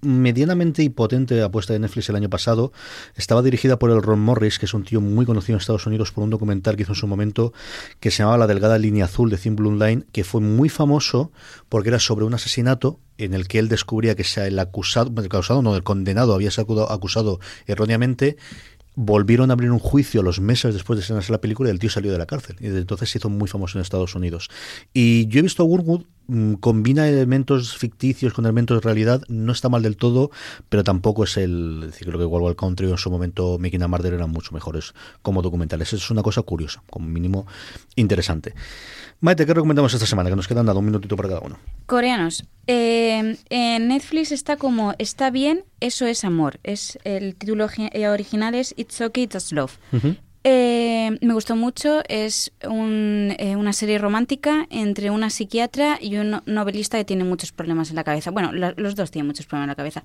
medianamente potente apuesta de Netflix el año pasado. Estaba dirigida por el Ron Morris, que es un tío muy conocido en Estados Unidos por un documental que hizo en su momento que se llamaba La delgada línea azul de Thin Blue Line, que fue muy famoso porque era sobre un asesinato en el que él descubría que el acusado, el acusado no, el condenado había sido acusado erróneamente volvieron a abrir un juicio los meses después de estrenarse la película y el tío salió de la cárcel. Y desde entonces se hizo muy famoso en Estados Unidos. Y yo he visto a Wormwood, mm, combina elementos ficticios con elementos de realidad, no está mal del todo, pero tampoco es el... es decir, creo que Wild Country en su momento Making a Murder eran mucho mejores como documentales. Es una cosa curiosa, como mínimo interesante. Maite, ¿qué recomendamos esta semana? Que nos quedan nada, un minutito para cada uno. Coreanos. Eh, en Netflix está como Está bien, eso es amor. Es El título eh, original es It's Okay, That's Love. Eh, me gustó mucho, es un- eh, una serie romántica entre una psiquiatra y un no- novelista que tiene muchos problemas en la cabeza. Bueno, los dos tienen muchos problemas en la cabeza.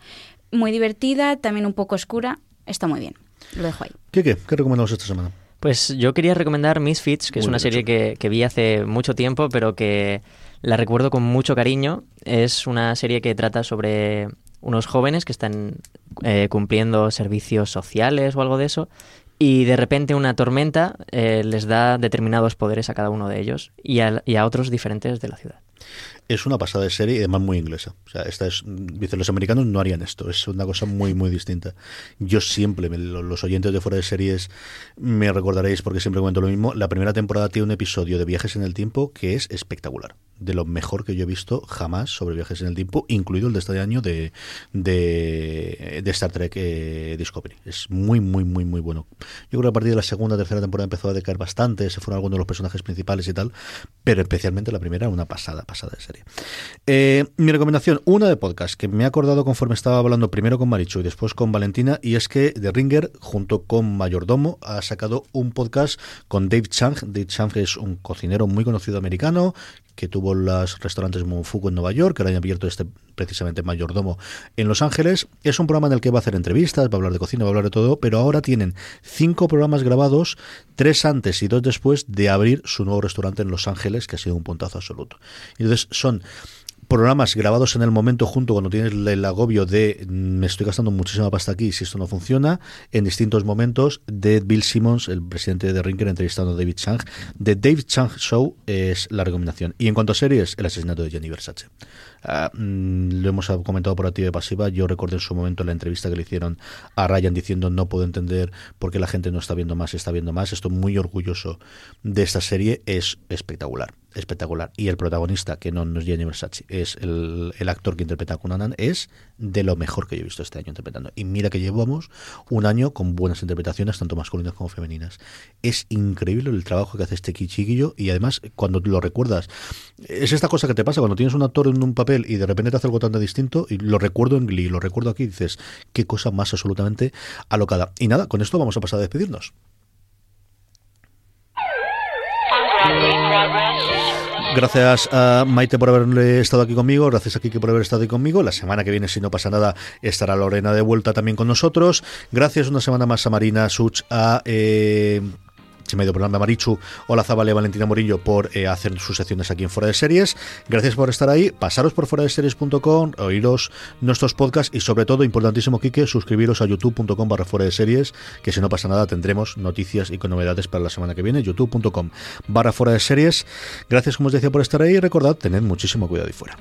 Muy divertida, también un poco oscura, está muy bien. Lo dejo ahí. ¿Qué, qué? ¿Qué recomendamos esta semana? Pues yo quería recomendar Misfits, que es una serie que, que vi hace mucho tiempo, pero que la recuerdo con mucho cariño. Es una serie que trata sobre unos jóvenes que están eh, cumpliendo servicios sociales o algo de eso, y de repente una tormenta eh, les da determinados poderes a cada uno de ellos y a, y a otros diferentes de la ciudad. Es una pasada de serie y además muy inglesa. O sea, esta es, dice, los americanos no harían esto. Es una cosa muy, muy distinta. Yo siempre, los oyentes de fuera de series me recordaréis porque siempre comento lo mismo. La primera temporada tiene un episodio de viajes en el tiempo que es espectacular. De lo mejor que yo he visto jamás sobre viajes en el tiempo, incluido el de este año de, de, de Star Trek eh, Discovery. Es muy, muy, muy, muy bueno. Yo creo que a partir de la segunda, tercera temporada empezó a decaer bastante, se fueron algunos de los personajes principales y tal, pero especialmente la primera, una pasada, pasada de serie. Eh, mi recomendación, una de podcast, que me he acordado conforme estaba hablando primero con Marichu y después con Valentina, y es que The Ringer, junto con Mayordomo, ha sacado un podcast con Dave Chang. Dave Chang es un cocinero muy conocido americano, que tuvo los restaurantes Momofuku en Nueva York, que ahora han abierto este precisamente mayordomo en Los Ángeles. Es un programa en el que va a hacer entrevistas, va a hablar de cocina, va a hablar de todo, pero ahora tienen cinco programas grabados, tres antes y dos después de abrir su nuevo restaurante en Los Ángeles, que ha sido un puntazo absoluto. Entonces son programas grabados en el momento junto cuando tienes el agobio de mm, me estoy gastando muchísima pasta aquí si esto no funciona, en distintos momentos de Bill Simmons, el presidente de Rinker, entrevistando a David Chang. The David Chang Show es la recomendación. Y en cuanto a series, el asesinato de Jenny Versace. Ah, mm, lo hemos comentado por activa y pasiva. Yo recuerdo en su momento la entrevista que le hicieron a Ryan diciendo no puedo entender por qué la gente no está viendo más, está viendo más. Estoy muy orgulloso de esta serie. Es espectacular espectacular. Y el protagonista, que no, no es Gianni Versace, es el, el, actor que interpreta a Cunanan, es de lo mejor que yo he visto este año interpretando. Y mira que llevamos un año con buenas interpretaciones, tanto masculinas como femeninas. Es increíble el trabajo que hace este chiquillo y además cuando lo recuerdas, es esta cosa que te pasa cuando tienes un actor en un papel y de repente te hace algo tan distinto y lo recuerdo en Glee, lo recuerdo aquí dices, qué cosa más absolutamente alocada. Y nada, con esto vamos a pasar a despedirnos. Gracias a Maite por haber estado aquí conmigo, gracias a Kiki por haber estado aquí conmigo. La semana que viene, si no pasa nada, estará Lorena de vuelta también con nosotros. Gracias una semana más a Marina Such, a eh, se me ha ido por Marichu, Hola Zabale, Valentina Morillo por eh, hacer sus secciones aquí en Fuera de Series. Gracias por estar ahí. Pasaros por fuera de series.com, oíros nuestros podcasts y sobre todo, importantísimo, Quique, suscribiros a youtube.com barra fuera de series, que si no pasa nada tendremos noticias y con novedades para la semana que viene, youtube.com barra fuera de series. Gracias, como os decía, por estar ahí y recordad, tened muchísimo cuidado y fuera.